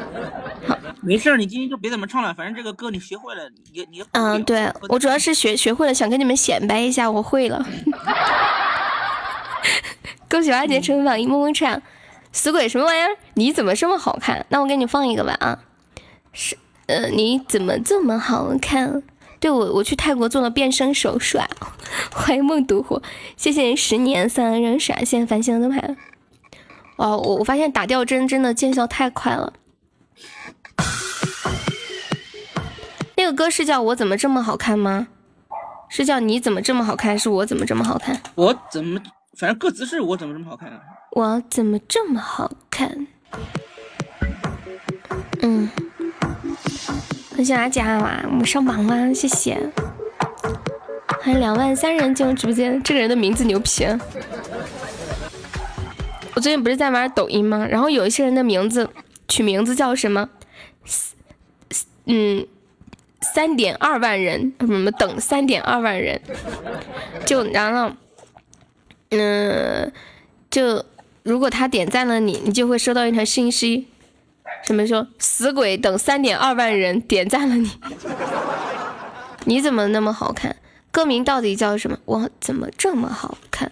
好，没事你今天就别怎么唱了，反正这个歌你学会了，你你嗯，对我主要是学学会了，想跟你们显摆一下，我会了。恭喜阿杰成为榜一，么么唱。死鬼什么玩意儿？你怎么这么好看？那我给你放一个吧啊，是呃，你怎么这么好看？对我，我去泰国做了变声手术啊！欢迎梦独活，谢谢十年三人闪现繁星的牌。哦，我我发现打吊针真的见效太快了。那个歌是叫我怎么这么好看吗？是叫你怎么这么好看？是我怎么这么好看？我怎么，反正歌词是我怎么这么好看啊？我怎么这么好看？嗯。感谢大家哇，我们上榜啦，谢谢！欢迎两万三人进入直播间，这个人的名字牛皮。我最近不是在玩抖音吗？然后有一些人的名字取名字叫什么？嗯，三点二万人，什么等三点二万人，就然后，嗯，就如果他点赞了你，你就会收到一条信息。什么说死鬼等三点二万人点赞了你，你怎么那么好看？歌名到底叫什么？我怎么这么好看？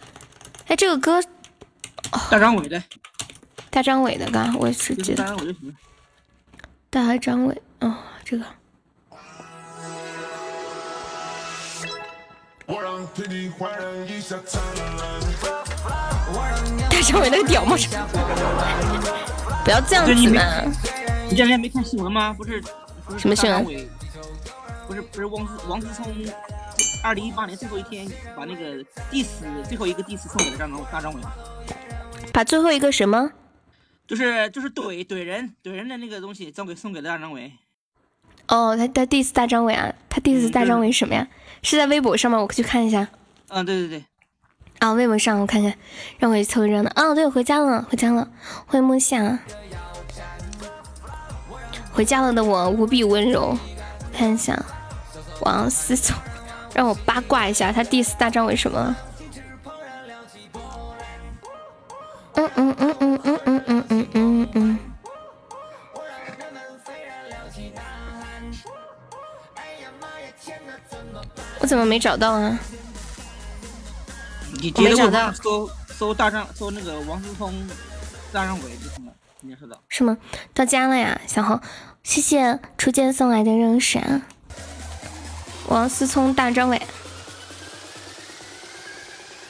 哎，这个歌，大张伟的，大张伟的歌，我也是记得。大张伟大张伟，哦，这个。大张伟那个屌吗？不要这样子嘛！你这两天没看新闻吗？不是，什么新闻？不是不是王思王思聪，二零一八年最后一天把那个 diss 最后一个 diss 送给了张张大张伟。把最后一个什么？就是就是怼怼人怼人的那个东西送给送给了大张伟。哦，他他第四大张伟啊，他第四大张伟什么呀？是在微博上吗？我去看一下。嗯，对对对。啊，微博上我看看，让我去凑个热闹。啊，对，回家了，回家了。欢迎梦夏，回家了的我无比温柔。看一下，王思聪，让我八卦一下，他第四大张伟什么？嗯嗯嗯嗯嗯嗯嗯嗯嗯嗯。我怎么没找到啊？你接着搜搜大张搜那个王思聪大张伟就行了，应该是的。是吗？到家了呀，小红，谢谢初见送来的热闪。王思聪大张伟。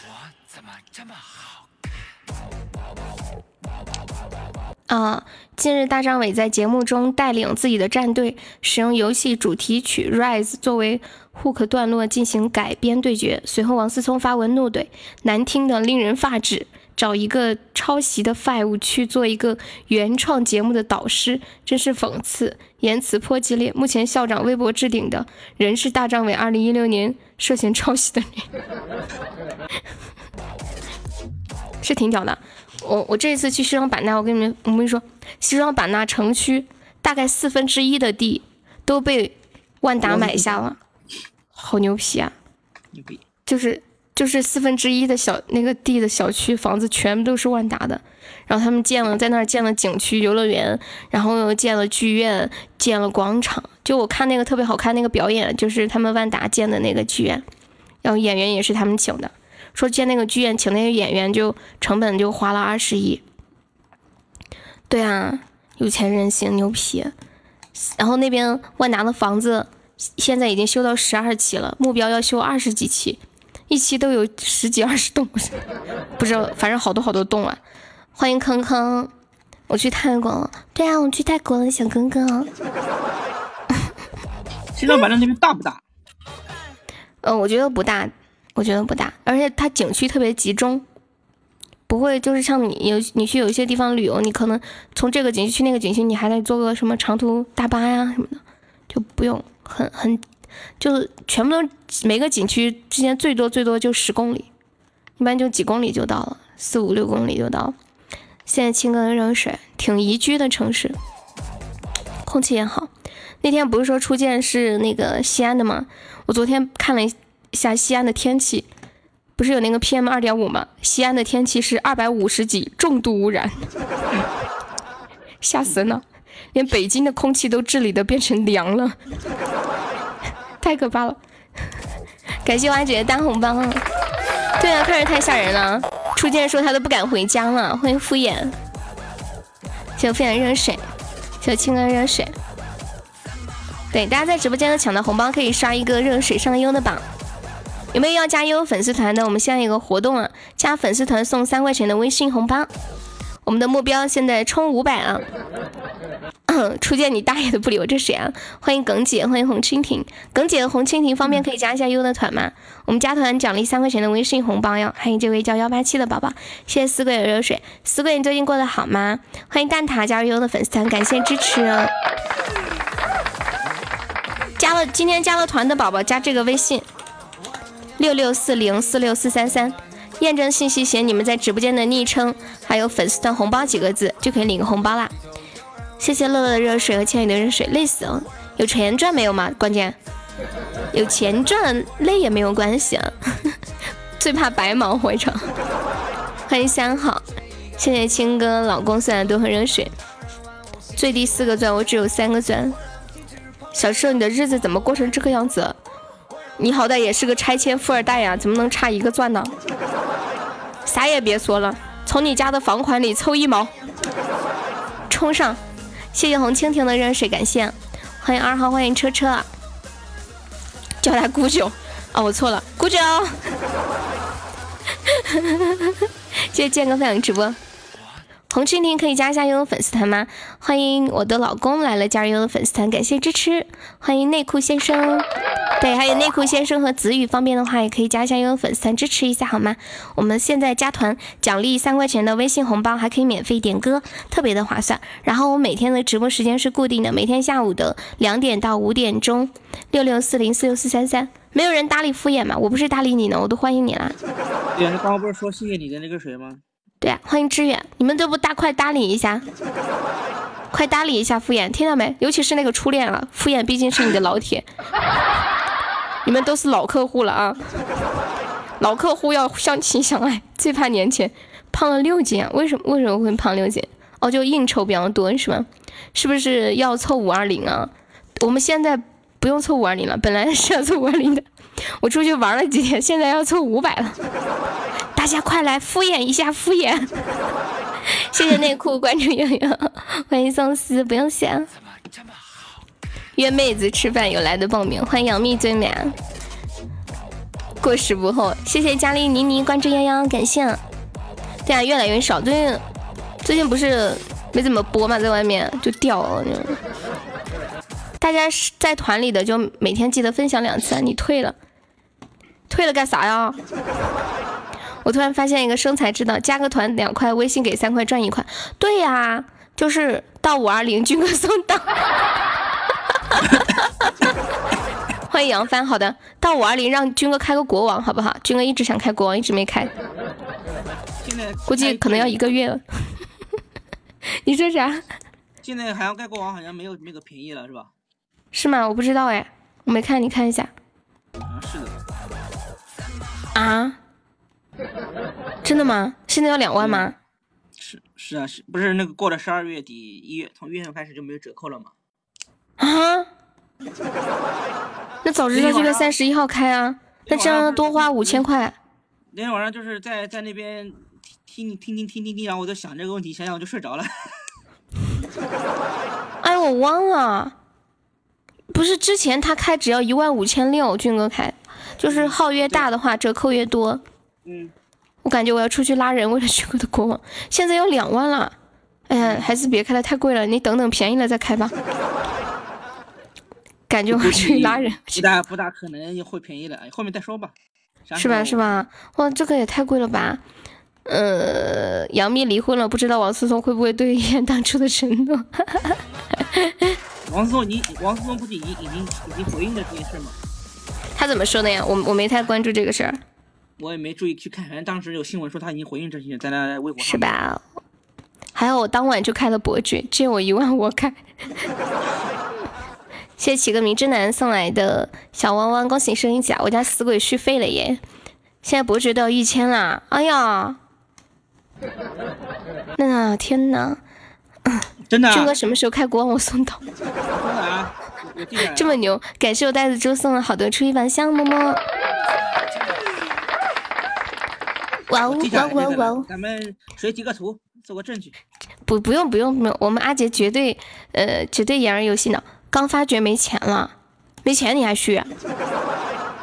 我怎么这么好看？啊！近日大张伟在节目中带领自己的战队，使用游戏主题曲《Rise》作为。Hook 段落进行改编对决，随后王思聪发文怒怼：“难听的令人发指，找一个抄袭的 Five 去做一个原创节目的导师，真是讽刺，言辞颇激烈。”目前校长微博置顶的人是大张伟，二零一六年涉嫌抄袭的人，是挺屌的。我我这一次去西双版纳，我跟你们我跟你说，西双版纳城区大概四分之一的地都被万达买下了。好牛皮啊！牛逼，就是就是四分之一的小那个地的小区房子全部都是万达的，然后他们建了在那儿建了景区游乐园，然后又建了剧院，建了广场。就我看那个特别好看那个表演，就是他们万达建的那个剧院，然后演员也是他们请的。说建那个剧院请那些演员就成本就花了二十亿。对啊，有钱任性牛皮。然后那边万达的房子。现在已经修到十二期了，目标要修二十几期，一期都有十几二十栋，不知道，反正好多好多栋啊！欢迎康康，我去泰国了。对啊，我去泰国了，小哥哥。西双版纳那边大不大？呃，我觉得不大，我觉得不大，而且它景区特别集中，不会就是像你有你去有一些地方旅游，你可能从这个景区去那个景区，你还得坐个什么长途大巴呀什么的，就不用。很很，就是全部都每个景区之间最多最多就十公里，一般就几公里就到了，四五六公里就到。现在清哥热水，挺宜居的城市，空气也好。那天不是说初见是那个西安的吗？我昨天看了一下西安的天气，不是有那个 PM 二点五吗？西安的天气是二百五十几，重度污染，吓死人了。连北京的空气都治理的变成凉了，太可怕了！感谢花姐姐单红包，对啊，看着太吓人了。初见说他都不敢回家了，欢迎敷衍，谢敷衍热水，谢青哥热水。对，大家在直播间的抢到红包可以刷一个热水上优的榜。有没有要加优粉丝团的？我们现在有个活动啊，加粉丝团送三块钱的微信红包。我们的目标现在冲五百啊！初见你大爷的不理我，这谁啊？欢迎耿姐，欢迎红蜻蜓。耿姐和红蜻蜓方便可以加一下优的团吗？我们加团奖励三块钱的微信红包哟。欢迎这位叫幺八七的宝宝，谢谢四贵的热水。四贵，你最近过得好吗？欢迎蛋挞加入优的粉丝团，感谢支持。加了今天加了团的宝宝加这个微信。六六四零四六四三三，验证信息写你们在直播间的昵称，还有粉丝团红包几个字，就可以领个红包啦。谢谢乐乐的热水和千羽的热水，累死了。有钱赚没有吗？关键有钱赚，累也没有关系啊。最怕白忙活一场。欢迎三号，谢谢青哥老公送来多喝热水。最低四个钻，我只有三个钻。小时候，你的日子怎么过成这个样子？你好歹也是个拆迁富二代呀，怎么能差一个钻呢？啥也别说了，从你家的房款里凑一毛，冲上！谢谢红蜻蜓的热水，感谢，欢迎二号，欢迎车车，叫他姑九，哦，我错了，姑舅，谢谢建哥分享直播。红蜻蜓可以加一下悠悠粉丝团吗？欢迎我的老公来了，加入悠悠粉丝团，感谢支持。欢迎内裤先生，对，还有内裤先生和子宇，方便的话也可以加一下悠悠粉丝团，支持一下好吗？我们现在加团奖励三块钱的微信红包，还可以免费点歌，特别的划算。然后我每天的直播时间是固定的，每天下午的两点到五点钟，六六四零四六四三三。没有人搭理敷衍吗？我不是搭理你呢，我都欢迎你了。对，刚刚不是说谢谢你的那个谁吗？对啊，欢迎志远，你们都不大快搭理一下，快搭理一下敷衍，听到没？尤其是那个初恋啊，敷衍毕竟是你的老铁，你们都是老客户了啊，老客户要相亲相爱，最怕年前胖了六斤啊，为什么为什么会胖六斤？哦，就应酬比较多是吗？是不是要凑五二零啊？我们现在不用凑五二零了，本来是要凑五二零的，我出去玩了几天，现在要凑五百了。大家快来敷衍一下，敷衍！谢谢内裤关注悠悠，欢迎宋思，不用谢。约妹子吃饭有来的报名，欢迎杨幂最美。过时不候，谢谢佳丽妮妮关注泱泱，感谢。对啊，越来越少，最近最近不是没怎么播嘛，在外面就掉了。大家在团里的就每天记得分享两次，你退了，退了干啥呀？我突然发现一个生财之道，加个团两块，微信给三块赚一块。对呀，就是到五二零，军哥送到。欢迎杨帆，好的，到五二零让军哥开个国王好不好？军哥一直想开国王，一直没开。估计可能要一个月了。你说啥？现在好像开国王好像没有那个便宜了，是吧？是吗？我不知道哎，我没看，你看一下。啊，是的。啊？真的吗？现在要两万吗？是是啊，是不是那个过了十二月底一月，从一月份开始就没有折扣了吗？啊？那早知道就在三十一号开啊，那这样多花五千块。那天晚上就是在在那边听听听听听听，然后我就想这个问题，想想我就睡着了。哎，我忘了，不是之前他开只要一万五千六，俊哥开，就是号越大的话折扣越多。嗯，我感觉我要出去拉人，为了许哥的国王，现在要两万了。哎呀，还是别开了，太贵了。你等等便宜了再开吧。感觉我出去拉人，不大不大可能会便宜的，后面再说吧。是吧是吧？哇，这个也太贵了吧。呃，杨幂离婚了，不知道王思聪会不会兑现当初的承诺。王思聪，你王思聪不是已经已经已经回应了这件事吗？他怎么说的呀？我我没太关注这个事儿。我也没注意去看，反正当时有新闻说他已经回应这些，在那微博上是吧？还好我当晚就开了伯爵，借我一万我开。谢谢起个名之男送来的小汪汪，恭喜升一级啊！我家死鬼续费了耶，现在伯爵都要一千啦，哎呀！那天哪，真的？军哥什么时候开国王我送到？这么牛！感谢我袋子猪送的好多初一凡香，么么。哇哦哇哇哇哦！咱们谁截个图做个证据？不不用不用不用，我们阿杰绝对呃绝对言而有信的。刚发觉没钱了，没钱你还续？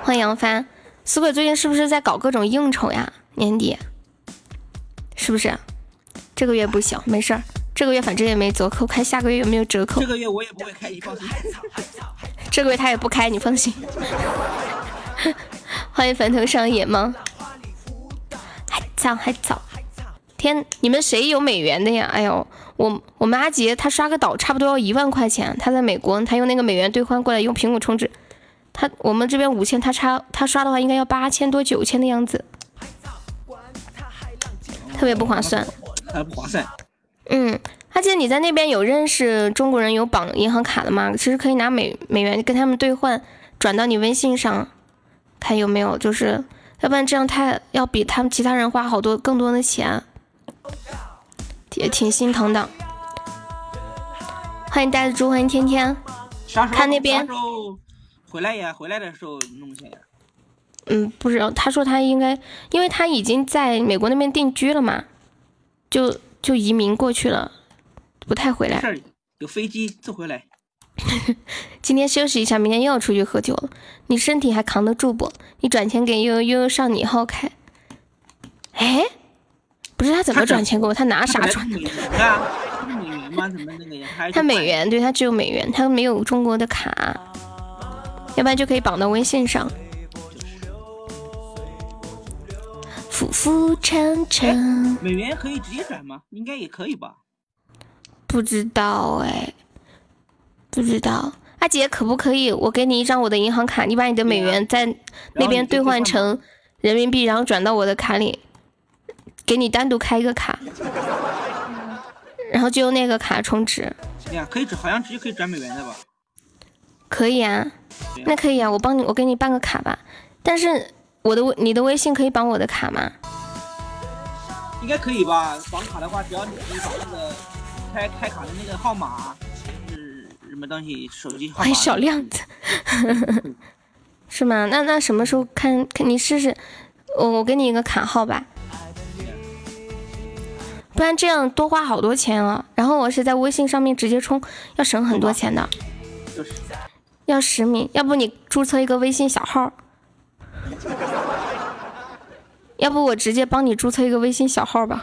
欢迎杨帆，死鬼最近是不是在搞各种应酬呀？年底是不是？这个月不行，没事儿，这个月反正也没折扣，看下个月有没有折扣。这个月我也不会开，你放心。这个月他也不开，你放心。欢迎坟头上野猫，还早还早。天，你们谁有美元的呀？哎呦，我我们阿杰他刷个岛差不多要一万块钱，他在美国，他用那个美元兑换过来用苹果充值，他我们这边五千，他差他刷的话应该要八千多九千的样子，特别不划算，还不划算。嗯，阿杰你在那边有认识中国人有绑银行卡的吗？其实可以拿美美元跟他们兑换，转到你微信上，看有没有，就是要不然这样太要比他们其他人花好多更多的钱。也挺心疼的。欢迎呆子猪，欢迎天天。看那边。回来呀，回来的时候弄一下呀。嗯，不知道。他说他应该，因为他已经在美国那边定居了嘛，就就移民过去了，不太回来。有飞机坐回来。今天休息一下，明天又要出去喝酒了。你身体还扛得住不？你转钱给悠悠，悠悠上你号开。哎。不是他怎么转钱给我？他拿啥转的？他美元吗？怎么那个呀？他美元，对他只有美元，他没有中国的卡，要不然就可以绑到微信上。浮浮沉沉。美元可以直接转吗？应该也可以吧？不知道哎，不知道。阿杰可不可以？我给你一张我的银行卡，你把你的美元在那边兑换成人民币，然后转到我的卡里。给你单独开一个卡，然后就用那个卡充值。呀，可以转好像直接可以转美元的吧？可以啊，那可以啊，我帮你，我给你办个卡吧。但是我的微，你的微信可以绑我的卡吗？应该可以吧？绑卡的话，只要你把那个开开卡的那个号码是什么东西，手机号码。小亮子，是吗？那那什么时候看看你试试？我我给你一个卡号吧。不然这样多花好多钱啊！然后我是在微信上面直接充，要省很多钱的。要实名，要不你注册一个微信小号？要不我直接帮你注册一个微信小号吧？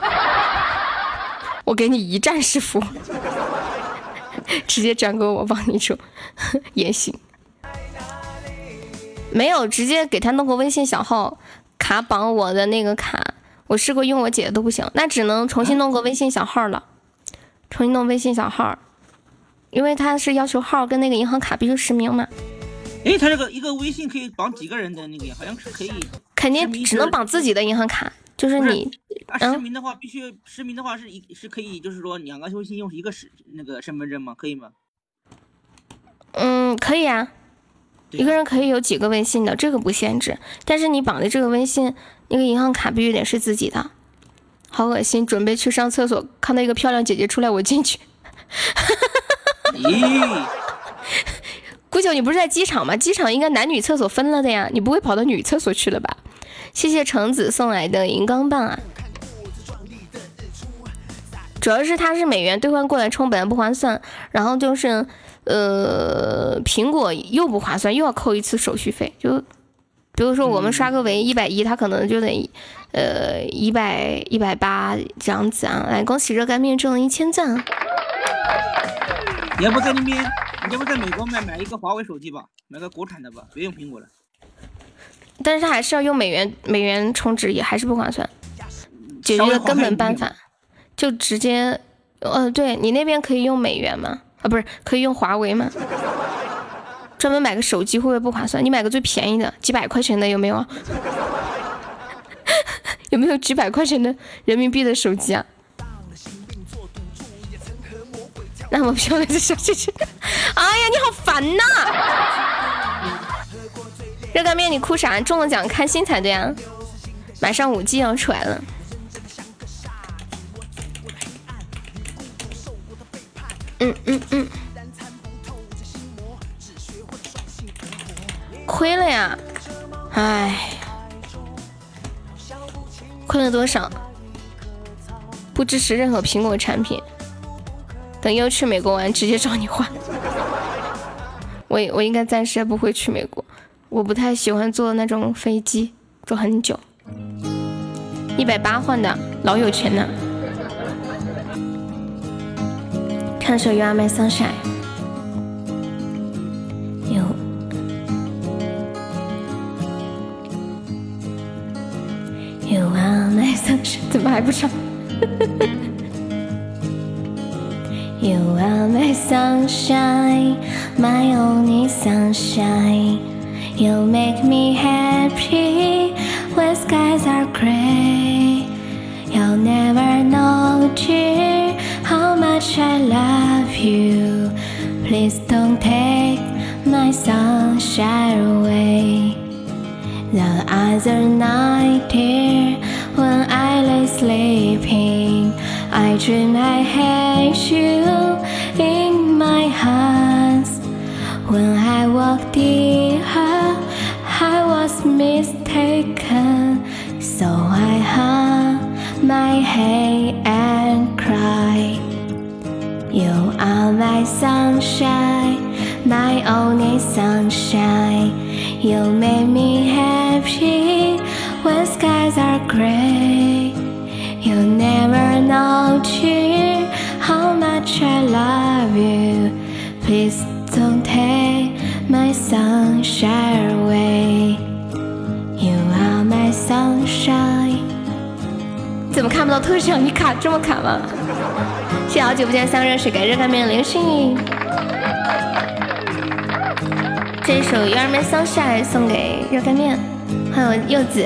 我给你一站式服务，直接转给我，帮你充 也行。没有，直接给他弄个微信小号，卡绑我的那个卡。我试过用我姐的都不行，那只能重新弄个微信小号了。重新弄微信小号，因为他是要求号跟那个银行卡必须实名嘛。哎，他这个一个微信可以绑几个人的那个，好像是可以。肯定只能绑自己的银行卡，就是你。实名的话必须实名的话是一是可以，就是说两个微信用一个实那个身份证吗？可以吗？嗯，可以啊。一个人可以有几个微信的，这个不限制。但是你绑的这个微信。那个银行卡必须得是自己的，好恶心！准备去上厕所，看到一个漂亮姐姐出来，我进去。咦，姑九，你不是在机场吗？机场应该男女厕所分了的呀，你不会跑到女厕所去了吧？谢谢橙子送来的荧光棒啊！主要是它是美元兑换过来充本来不划算，然后就是呃苹果又不划算，又要扣一次手续费，就。比如说我们刷个维一百一，他可能就得，呃一百一百八这样子啊。来，恭喜热干面中了一千赞。啊要不在里面，你要不在美国买买一个华为手机吧，买个国产的吧，别用苹果了。但是他还是要用美元美元充值，也还是不划算。解决的根本办法，就直接，呃，对你那边可以用美元吗？啊，不是，可以用华为吗？专门买个手机会不会不划算？你买个最便宜的，几百块钱的有没有啊？有没有几百块钱的人民币的手机啊？那么漂亮的小姐姐，哎呀，你好烦呐！热干面，你哭啥？中了奖开心才对啊！马上五 G 要出来了。嗯嗯嗯。亏了呀，哎，亏了多少？不支持任何苹果产品。等又去美国玩，直接找你换。我我应该暂时不会去美国，我不太喜欢坐那种飞机，坐很久。一百八换的，老有钱了。唱首《You Are My Sunshine》。有。You Are My Sunshine，怎么还不唱 ？You are my sunshine, my only sunshine. You make me happy when skies are gray. You'll never know, dear, how much I love you. Please don't take my sunshine away. The other night, dear, when I lay sleeping. I dream I had you in my hands. When I walked in, her, I was mistaken. So I hung my head and cried. You are my sunshine, my only sunshine. You make me happy when skies are gray. You never know, dear, how much I love you. Please don't take my sunshine away. You are my sunshine. 怎么看不到特效？你卡这么卡吗？谢谢好久不见三热水给热干面零星。这首《You Are My Sunshine》送给热干面，还有柚子。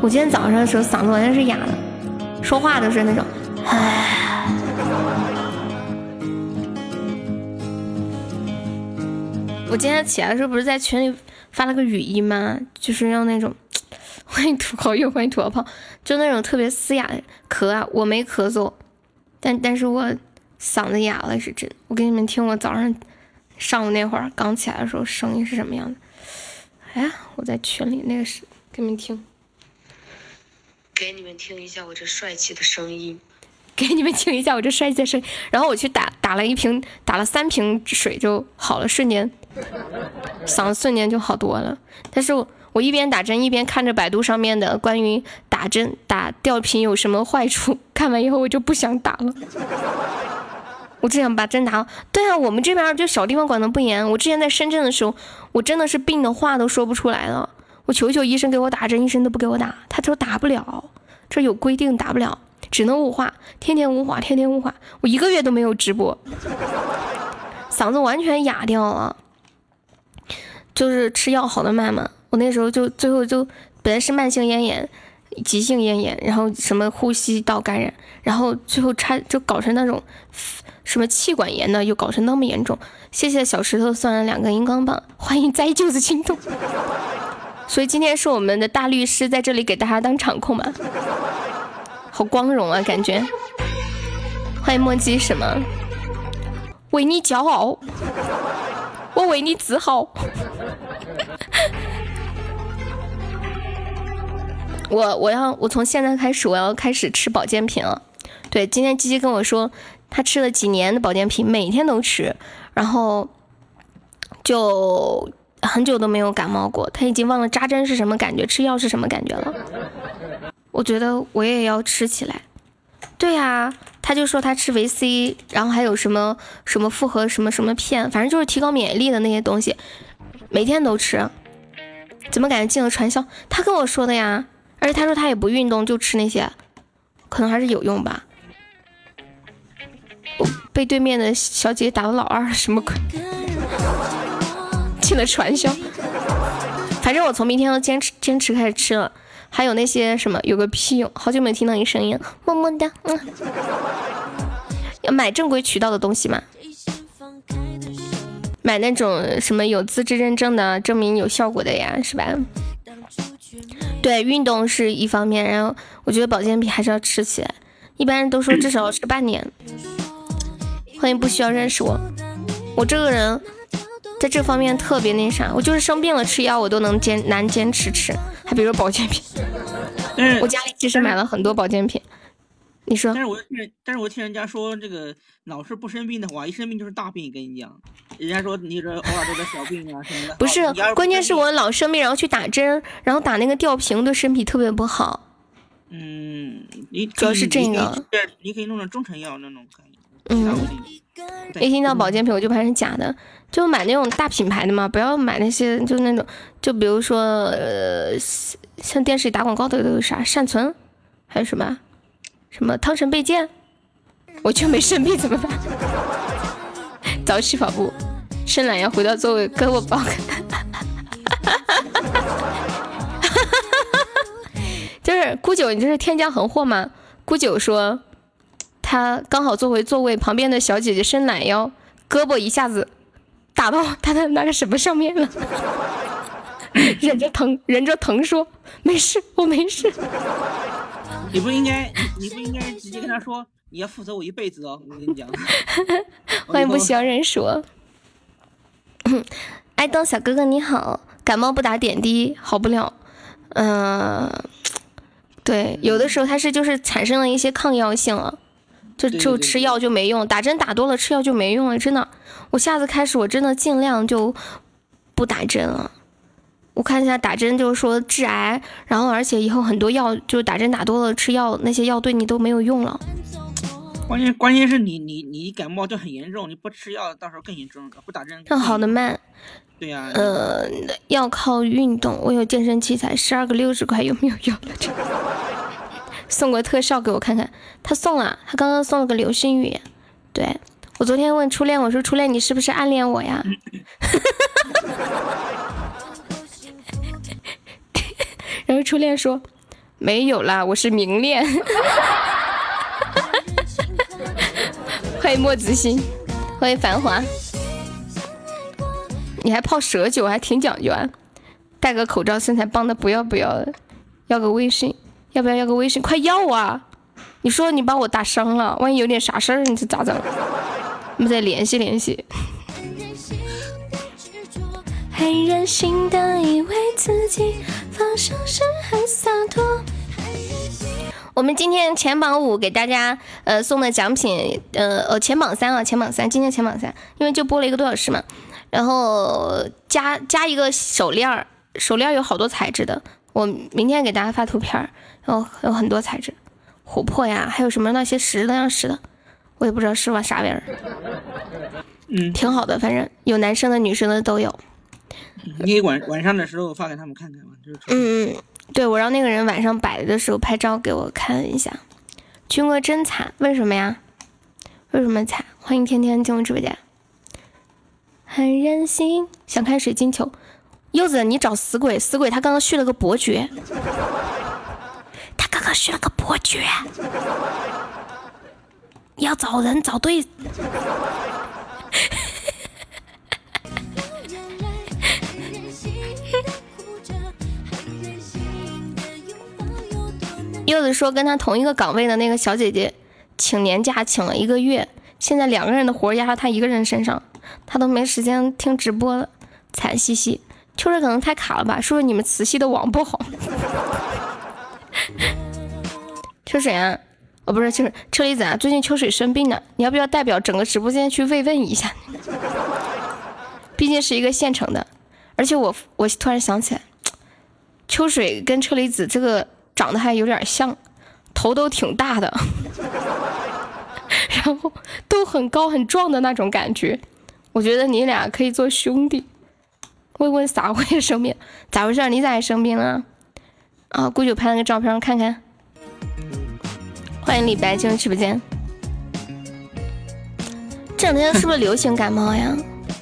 我今天早上的时候嗓子完全是哑的，说话都是那种，唉。我今天起来的时候不是在群里发了个语音吗？就是让那种欢迎土豪又欢迎土豪胖，就那种特别嘶哑的咳啊，我没咳嗽，但但是我嗓子哑了是真。我给你们听我早上上午那会儿刚起来的时候声音是什么样的。哎呀，我在群里那个是给你们听，给你们听一下我这帅气的声音。给你们听一下我这帅气的声音。然后我去打打了一瓶，打了三瓶水就好了，瞬间嗓子瞬间就好多了。但是我我一边打针一边看着百度上面的关于打针打吊瓶有什么坏处，看完以后我就不想打了。我只想把针打。对啊，我们这边就小地方管的不严。我之前在深圳的时候，我真的是病的话都说不出来了。我求求医生给我打针，医生都不给我打，他说打不了，这有规定打不了，只能雾化，天天雾化，天天雾化。我一个月都没有直播，嗓子完全哑掉了，就是吃药好的慢嘛。我那时候就最后就本来是慢性咽炎、急性咽炎，然后什么呼吸道感染，然后最后差就搞成那种。什么气管炎呢？又搞成那么严重？谢谢小石头送了两个荧光棒，欢迎栽舅子心动。所以今天是我们的大律师在这里给大家当场控嘛，好光荣啊，感觉。欢迎墨迹什么？为你骄傲，我为你自豪。我我要我从现在开始我要开始吃保健品了。对，今天鸡鸡跟我说。他吃了几年的保健品，每天都吃，然后就很久都没有感冒过。他已经忘了扎针是什么感觉，吃药是什么感觉了。我觉得我也要吃起来。对呀，他就说他吃维 C，然后还有什么什么复合什么什么片，反正就是提高免疫力的那些东西，每天都吃。怎么感觉进了传销？他跟我说的呀，而且他说他也不运动，就吃那些，可能还是有用吧。被对面的小姐姐打了老二，什么鬼？进了传销。反正我从明天要坚持坚持开始吃了。还有那些什么有个屁用，好久没听到你声音，么么哒，嗯。要买正规渠道的东西嘛，买那种什么有资质认证的，证明有效果的呀，是吧？对，运动是一方面，然后我觉得保健品还是要吃起来，一般人都说至少要吃半年。欢迎不需要认识我，我这个人在这方面特别那啥，我就是生病了吃药我都能坚难坚持吃，还比如保健品。我家里其实买了很多保健品。你说，但是我听，但是我听人家说，这个老是不生病的话，一生病就是大病。跟你讲，人家说你这偶尔得个小病啊什么的。不是，关键是我老生病，然后去打针，然后打那个吊瓶，对身体特别不好。嗯，你主要是这个。你可以弄成中成药那种可以。嗯。一听到保健品，我就怕是假的，就买那种大品牌的嘛，不要买那些就那种，就比如说呃，像电视里打广告的都有啥善存，还有什么？什么汤臣倍健，我却没生病怎么办？早起跑步，伸懒腰，回到座位，胳膊抱。就是姑九，你这是天降横祸吗？姑九说，他刚好坐回座位，旁边的小姐姐伸懒腰，胳膊一下子打到他的那个什么上面了，忍着疼，忍着疼说，没事，我没事。你不应该，你不应该直接跟他说，你要负责我一辈子哦！我跟你讲。欢迎不需要认识我。爱豆小哥哥你好，感冒不打点滴好不了。嗯，对，有的时候它是就是产生了一些抗药性了，就就吃药就没用，打针打多了吃药就没用了，真的。我下次开始我真的尽量就不打针了。我看一下打针就是说致癌，然后而且以后很多药就是打针打多了，吃药那些药对你都没有用了。关键关键是你你你感冒就很严重，你不吃药到时候更严重，不打针更好的慢。对呀。呃，要靠运动。我有健身器材，十二个六十块，有没有要的？送个特效给我看看。他送了，他刚刚送了个流星雨。对我昨天问初恋，我说初恋你是不是暗恋我呀？然后初恋说：“没有啦，我是明恋。”欢迎墨子心，欢迎繁华。你还泡蛇酒，还挺讲究啊！戴个口罩，身材棒的不要不要的。要个微信，要不要要个微信？快要啊！你说你把我打伤了，万一有点啥事儿，你这咋整？我们再联系联系。很任性的以为自己放手时很洒脱。我们今天前榜五给大家呃送的奖品，呃呃前榜三啊前榜三，今天前榜三，因为就播了一个多小时嘛，然后加加一个手链儿，手链有好多材质的，我明天给大家发图片，然后有很多材质，琥珀呀，还有什么那些石那样石的，我也不知道是玩啥玩意儿，嗯，挺好的，反正有男生的女生的都有。你晚晚上的时候发给他们看看嘛，就是嗯嗯，对我让那个人晚上摆的时候拍照给我看一下。军哥真惨，为什么呀？为什么惨？欢迎天天进入直播间。很任性，想看水晶球。柚子，你找死鬼，死鬼他刚刚续了个伯爵，他刚刚续了个伯爵，你要找人找对。柚子说，跟他同一个岗位的那个小姐姐，请年假请了一个月，现在两个人的活压到他一个人身上，他都没时间听直播了，惨兮兮。秋水可能太卡了吧？是不是你们磁系的网不好？秋水啊，哦不是秋水，车厘子啊，最近秋水生病了，你要不要代表整个直播间去慰问一下？毕竟是一个县城的，而且我我突然想起来，秋水跟车厘子这个。长得还有点像，头都挺大的，然后都很高很壮的那种感觉。我觉得你俩可以做兄弟。问问啥会生病？咋回事？你咋还生病了？啊，姑九拍了个照片看看。欢迎李白进入直播间。这两天是不是流行感冒呀？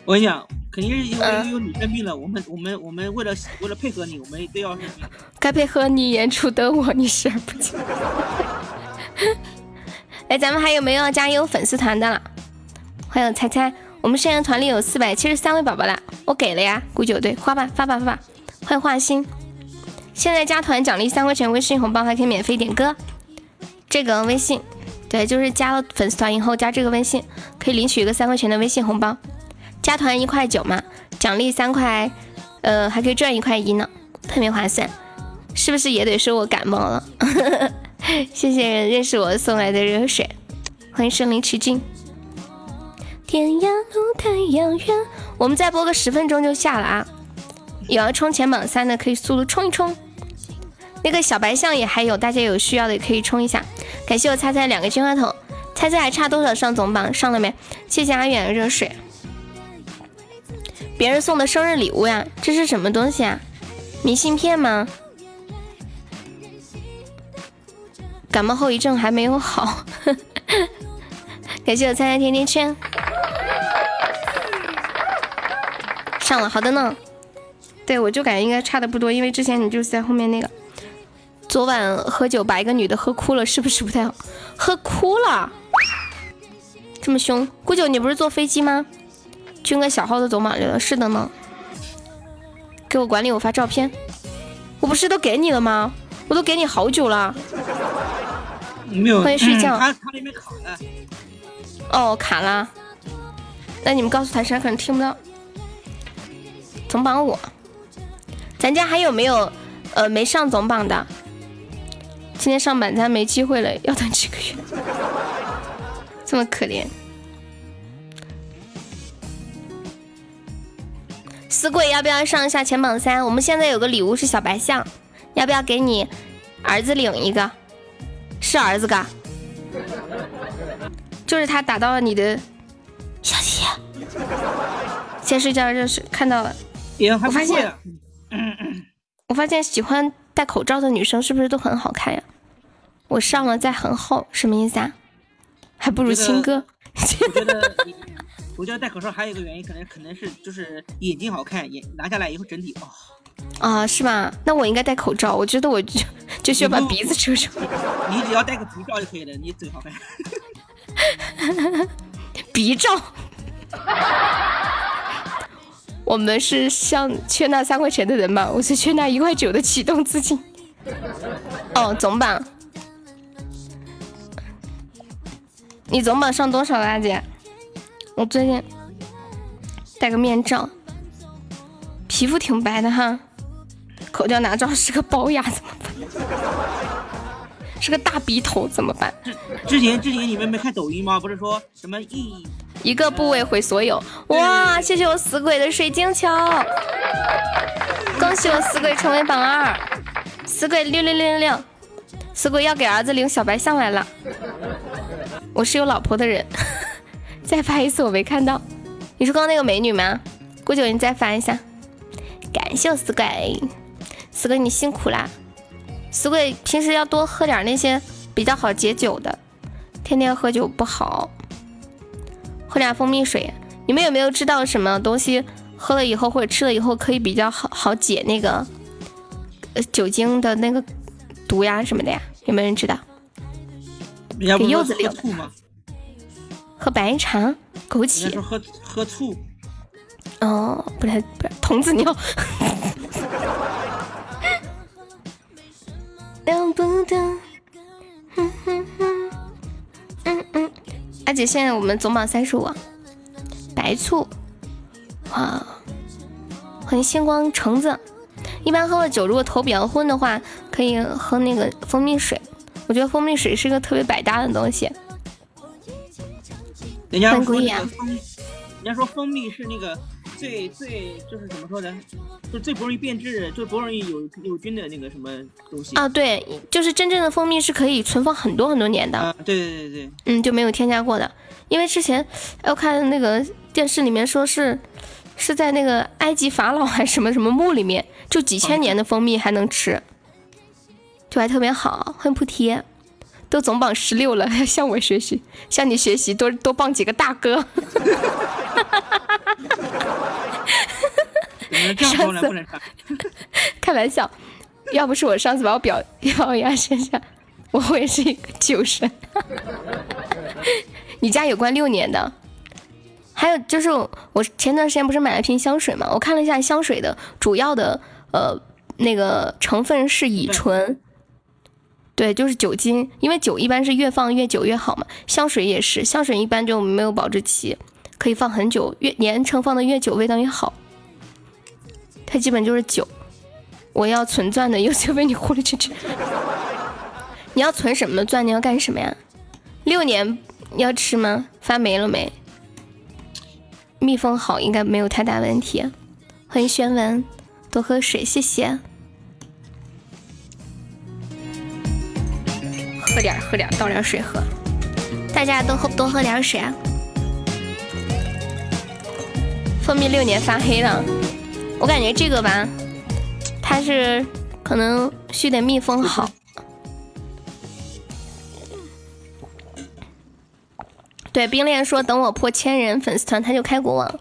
我跟你讲。肯定是因为嗯有你生病了，我们我们我们为了为了配合你，我们都要生病。该配合你演出的我，你视而不见。哎，咱们还有没有要加入粉丝团的了？欢迎猜猜，我们现在团里有四百七十三位宝宝了，我给了呀，古九队花吧发吧发吧，欢迎画心。现在加团奖励三块钱微信红包，还可以免费点歌。这个微信，对，就是加了粉丝团以后加这个微信，可以领取一个三块钱的微信红包。加团一块九嘛，奖励三块，呃，还可以赚一块一呢，特别划算。是不是也得说我感冒了？谢谢认识我送来的热水，欢迎身临其境。天涯路太遥远，我们再播个十分钟就下了啊！有要冲前榜三的可以速度冲一冲。那个小白象也还有，大家有需要的也可以冲一下。感谢我猜猜两个金话筒，猜猜还差多少上总榜？上了没？谢谢阿远的热水。别人送的生日礼物呀，这是什么东西啊？明信片吗？感冒后遗症还没有好，感谢我猜猜甜甜圈上了，好的呢。对，我就感觉应该差的不多，因为之前你就是在后面那个，昨晚喝酒把一个女的喝哭了，是不是不太好？喝哭了，这么凶？顾九，你不是坐飞机吗？军哥小号都走马里了，是的呢。给我管理，我发照片，我不是都给你了吗？我都给你好久了。没有，欢迎睡觉他他。哦，卡了。那你们告诉他，他可能听不到。总榜五，咱家还有没有呃没上总榜的？今天上榜咱没机会了，要等几个月。这么可怜。死鬼要不要上一下前榜三？我们现在有个礼物是小白象，要不要给你儿子领一个？是儿子嘎，就是他打到了你的小姐。先睡觉热水看到了，我发现嗯嗯。我发现喜欢戴口罩的女生是不是都很好看呀？我上了再很厚，什么意思啊？还不如亲哥。我觉得，我觉得戴口罩还有一个原因，可能可能是就是眼睛好看，眼拿下来以后整体哦。啊，是吧？那我应该戴口罩。我觉得我就就需要把鼻子遮住。你只要戴个口罩就可以了，你最好看。鼻罩。我们是像缺那三块钱的人吗？我是缺那一块九的启动资金。哦，总榜，你总榜上多少了，阿姐？我最近戴个面罩，皮肤挺白的哈。口罩拿照是个龅牙怎么办？是个大鼻头怎么办？之前之前你们没看抖音吗？不是说什么一一个部位毁所有。哇！谢谢我死鬼的水晶球，恭喜我死鬼成为榜二，死鬼六六六六六，死鬼要给儿子领小白象来了。我是有老婆的人，再发一次我没看到。你说刚刚那个美女吗？郭九，你再发一下。感谢我死鬼，死鬼你辛苦啦。死鬼平时要多喝点那些比较好解酒的，天天喝酒不好。喝点蜂蜜水。你们有没有知道什么东西喝了以后或者吃了以后可以比较好好解那个呃酒精的那个毒呀什么的呀？有没有人知道？给柚子领喝醋吗？喝白茶、枸杞喝喝醋，哦，不太不是童子尿。等不得，哼哼哼，嗯嗯。阿姐，现在我们总榜三十五，白醋，哇，欢迎星光橙子。一般喝了酒，如果头比较昏的话，可以喝那个蜂蜜水。我觉得蜂蜜水是个特别百搭的东西。人家说很贵呀那个蜂，人家说蜂蜜是那个最最就是怎么说呢，就最不容易变质，最不容易有有菌的那个什么东西啊，对，就是真正的蜂蜜是可以存放很多很多年的。啊，对对对对，嗯，就没有添加过的。因为之前哎我看那个电视里面说是是在那个埃及法老还是什么什么墓里面，就几千年的蜂蜜还能吃，就还特别好。欢迎菩提，都总榜十六了，向我学习，向你学习，多多傍几个大哥。上。开玩笑，要不是我上次把我表 表压身上，我会是一个酒神。你家有关六年的？还有就是我前段时间不是买了瓶香水嘛？我看了一下香水的主要的呃那个成分是乙醇，对，就是酒精，因为酒一般是越放越久越好嘛。香水也是，香水一般就没有保质期，可以放很久，越年成放的越久，味道越好。它基本就是酒。我要存钻的，又就被你忽略去吃。你要存什么钻？你要干什么呀？六年要吃吗？发霉了没？密封好，应该没有太大问题。欢迎轩文，多喝水，谢谢。喝点喝点倒点水喝。大家都喝多喝点水啊。蜂蜜六年发黑了，我感觉这个吧，它是可能需得密封好。对，冰恋说等我破千人粉丝团，他就开国王，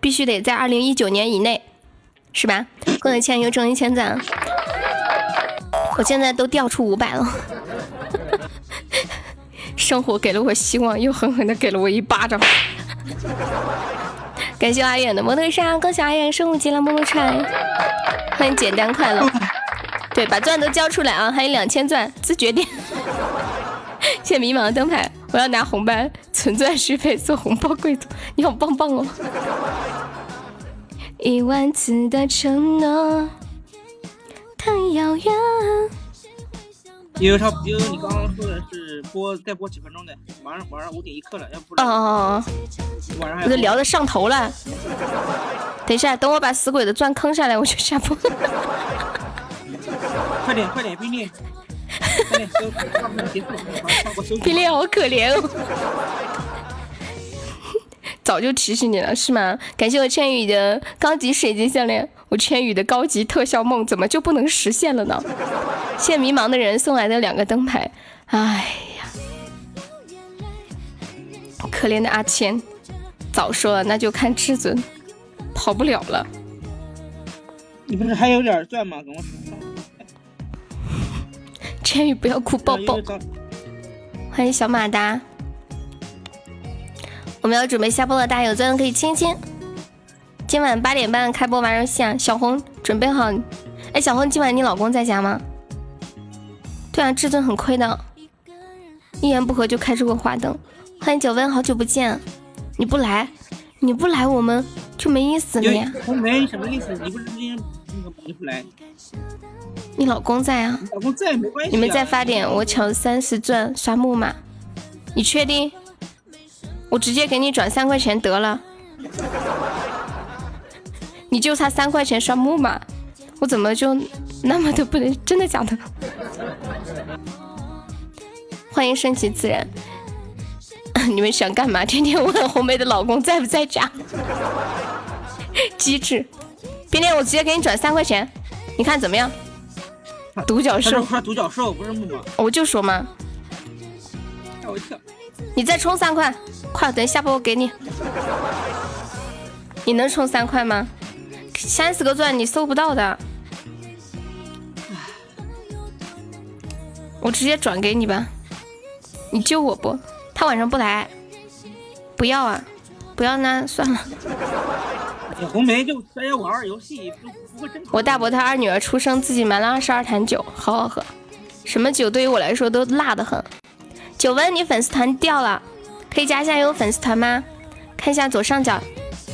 必须得在二零一九年以内，是吧？过了千又挣一千赞，我现在都掉出五百了。生活给了我希望，又狠狠的给了我一巴掌。感谢阿远的摩托车，恭喜阿远升五级了，么么踹！欢迎简单快乐。对，把钻都交出来啊，还有两千钻，自觉点。谢迷茫的灯牌。我要拿红包存钻续费做红包贵族，你好棒棒哦！一万次的承诺太遥远。悠悠超悠悠，你刚刚说的是播再播几分钟的，马上晚上五点一刻了，要不？哦哦哦！晚上我都聊的上头了。等一下，等我把死鬼的钻坑下来，我就下播。快点快点，冰烈！冰冰好可怜哦，早就提醒你了是吗？感谢我千羽的高级水晶项链，我千羽的高级特效梦怎么就不能实现了呢？谢迷茫的人送来的两个灯牌，哎呀，可怜的阿千，早说了那就看至尊，跑不了了。你不是还有点钻吗？跟我说。千羽不要哭，抱抱！欢迎小马达，我们要准备下播了，大家有钻的可以亲亲。今晚八点半开播玩游戏啊，小红准备好。哎，小红，今晚你老公在家吗？对啊，至尊很亏的，一言不合就开这个花灯。欢迎九温，好久不见，你不来，你不来我们就没意思了呀。我没什么意思，你不是今天那个你不来？你老公在啊？老公在没关系。你们再发点，我抢三十钻刷木马。你确定？我直接给你转三块钱得了。你就差三块钱刷木马，我怎么就那么的不能？真的假的？欢迎顺其自然。你们想干嘛？天天问红梅的老公在不在家？机智。冰天，我直接给你转三块钱，你看怎么样？独角兽，独角兽不是木马，我就说嘛，吓我一跳。你再充三块，快，等下播我给你。你能充三块吗？三十个钻你搜不到的，我直接转给你吧。你救我不？他晚上不来，不要啊，不要那算了。红梅就玩玩游戏。我大伯他二女儿出生，自己买了二十二坛酒，好好喝。什么酒对于我来说都辣的很。九温，你粉丝团掉了，可以加一下有粉丝团吗？看一下左上角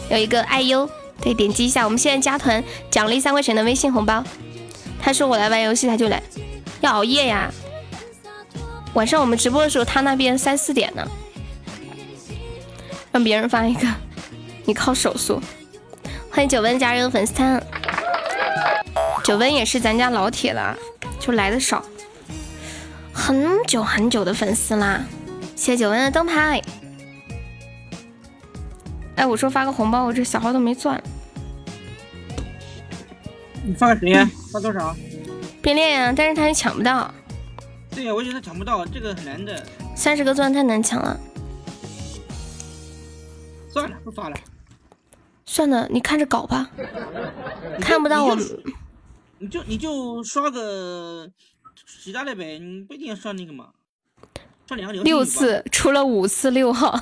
有一个爱优，对，点击一下。我们现在加团，奖励三块钱的微信红包。他说我来玩游戏，他就来。要熬夜呀？晚上我们直播的时候，他那边三四点呢。让别人发一个，你靠手速。欢迎九温加入粉丝团，九温也是咱家老铁了，就来的少，很久很久的粉丝啦。谢谢九恩的灯牌。哎，我说发个红包，我这小号都没钻。你发个谁呀？发多少？变恋呀，但是他也抢不到。对呀，我觉得他抢不到，这个很难的。三十个钻太难抢了。算了，不发了。算了，你看着搞吧，看不到我。你就你就刷个其他的呗，你不一定要上那个嘛。上两个六次，出了五次六号。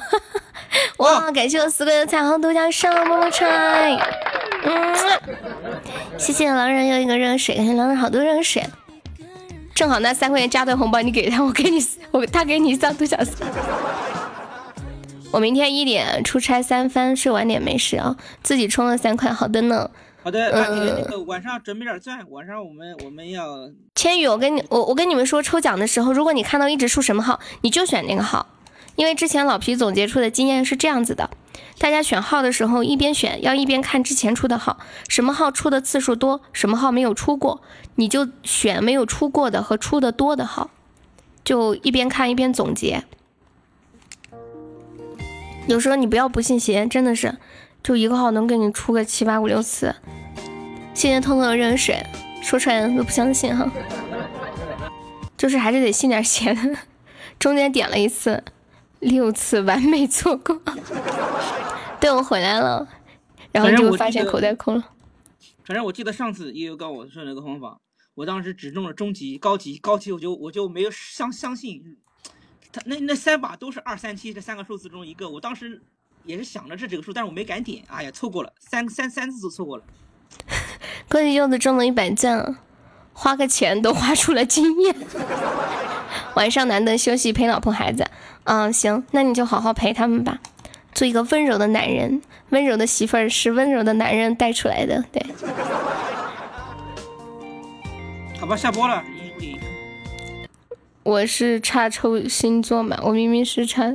哇，感谢我四哥的彩虹独角兽，么么踹。嗯，谢谢狼人又一个热水，感谢狼人好多热水。正好那三块钱加的红包你给他，我给你我他给你上独角兽。我明天一点出差三番，睡晚点没事啊。自己充了三块，好的呢。好的，那个晚上准备点钻。晚上我们我们要千羽，我跟你我我跟你们说，抽奖的时候，如果你看到一直出什么号，你就选那个号，因为之前老皮总结出的经验是这样子的：大家选号的时候，一边选要一边看之前出的号，什么号出的次数多，什么号没有出过，你就选没有出过的和出的多的号，就一边看一边总结。有时候你不要不信邪，真的是。就一个号能给你出个七八五六次，谢谢通通的热水，说出来都不相信哈。就是还是得信点邪的，中间点了一次，六次完美错过。对我回来了，然后就发现口袋空了。反正我记得上次悠悠告我说那个方法，我当时只中了中级、高级、高级，我就我就没有相相信。他那那三把都是二三七这三个数字中一个，我当时。也是想着这几个数，但是我没敢点。哎呀，错过了，三三三次都错过了。恭喜柚子中了一百钻，花个钱都花出了经验。晚上难得休息，陪老婆孩子。嗯，行，那你就好好陪他们吧，做一个温柔的男人。温柔的媳妇儿是温柔的男人带出来的，对。好吧，下播了。我是差抽星座嘛，我明明是差。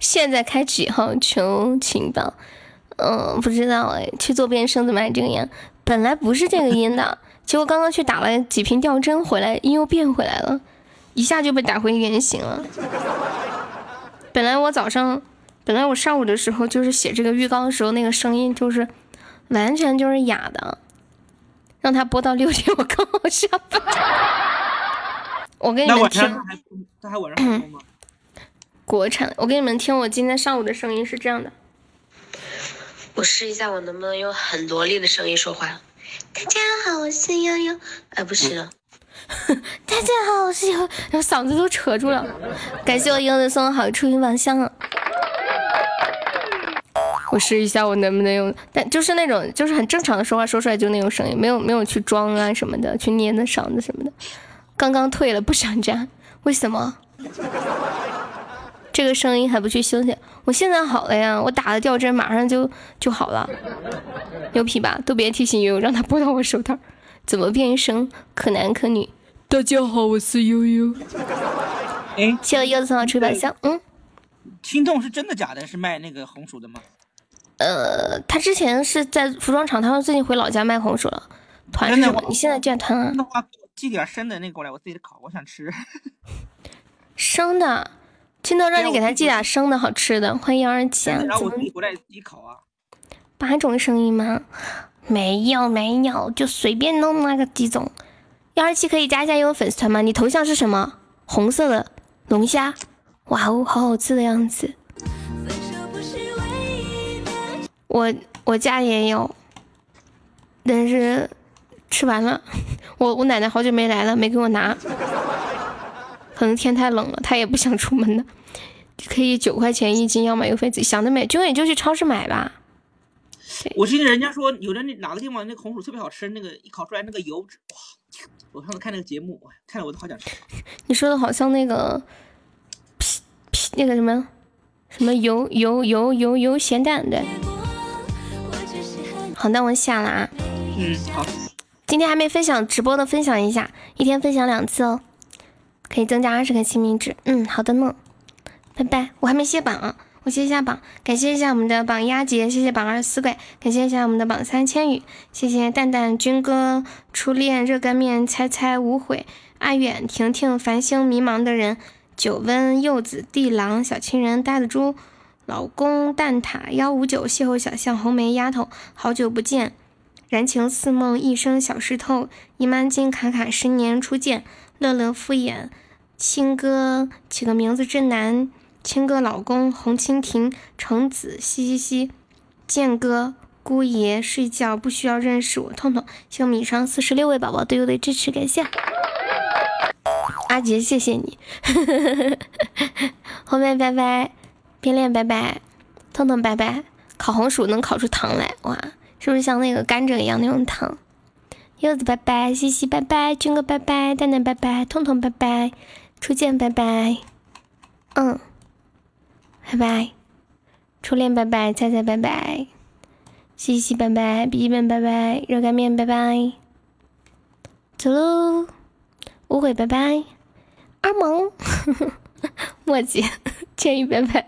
现在开几号求情报？嗯，不知道哎。去做变声怎么还这个样？本来不是这个音的，结果刚刚去打了几瓶吊针回来，音又变回来了，一下就被打回原形了。本来我早上，本来我上午的时候就是写这个预告的时候，那个声音就是完全就是哑的，让他播到六点，我刚好下班。我给你们听，他还晚上吗？国产，我给你们听，我今天上午的声音是这样的。我试一下，我能不能用很萝莉的声音说话？大家好，我是悠悠。哎，不是了。大家好，我是悠悠，嗓子都扯住了。感谢我悠悠送的好处音宝箱。我试一下，我能不能用？但就是那种，就是很正常的说话，说出来就那种声音，没有没有去装啊什么的，去捏那嗓子什么的。刚刚退了，不想加，为什么？这个声音还不去休息？我现在好了呀，我打了吊针，马上就就好了，牛皮吧？都别提醒悠悠，让他拨到我手套。怎么变声？可男可女？大家好，我是悠悠。哎，谢谢柚子送的吹板香。嗯，心动是真的假的？是卖那个红薯的吗？呃，他之前是在服装厂，他说最近回老家卖红薯了。团是什么？你现在建团啊？寄点生的那过来，我自己烤，我想吃。生的，青豆让你给他寄点生的好吃的。欢迎幺二七啊！然后我自己回来自己烤啊。八种声音吗？没有没有，就随便弄那个几种。幺二七可以加一下悠悠粉丝团吗？你头像是什么？红色的龙虾，哇哦，好好吃的样子。我我家也有，但是。吃完了，我我奶奶好久没来了，没给我拿，可能天太冷了，她也不想出门的。可以九块钱一斤，要买邮费自己想得美，就你就去超市买吧。我听人家说，有的那哪个地方那个红薯特别好吃，那个一烤出来那个油脂，哇！我上次看那个节目，看了我都好想吃。你说的好像那个，皮皮那个什么什么油油油油油咸蛋对。好，那我下了啊。嗯，好。今天还没分享直播的，分享一下，一天分享两次哦，可以增加二十个亲密值。嗯，好的呢，拜拜。我还没卸榜，啊我卸一下榜，感谢一下我们的榜一阿杰，谢谢榜二死鬼，感谢一下我们的榜三千羽，谢谢蛋蛋军哥初恋热干面猜猜无悔阿远婷婷繁星迷茫的人九温柚子地狼小情人呆的猪老公蛋挞幺五九邂逅小象红梅丫头好久不见。燃情似梦，一生小石头。姨妈巾卡卡，十年初见。乐乐敷衍，青哥起个名字真难。青哥老公红蜻蜓橙子嘻嘻嘻，剑哥姑爷睡觉不需要认识我。痛痛，谢米上四十六位宝宝对我的支持，感谢。阿杰，谢谢你。后面拜拜，变脸拜拜，痛痛拜拜。烤红薯能烤出糖来，哇，是不是像那个甘蔗一样那种糖？柚子拜拜，西西拜拜，军哥拜拜，蛋蛋拜拜，痛痛拜拜，初见拜拜，嗯。拜拜，初恋拜拜，菜菜拜拜，西西拜拜，笔记本拜拜，热干面拜拜，走喽，误会拜拜，二萌，墨迹，千羽拜拜。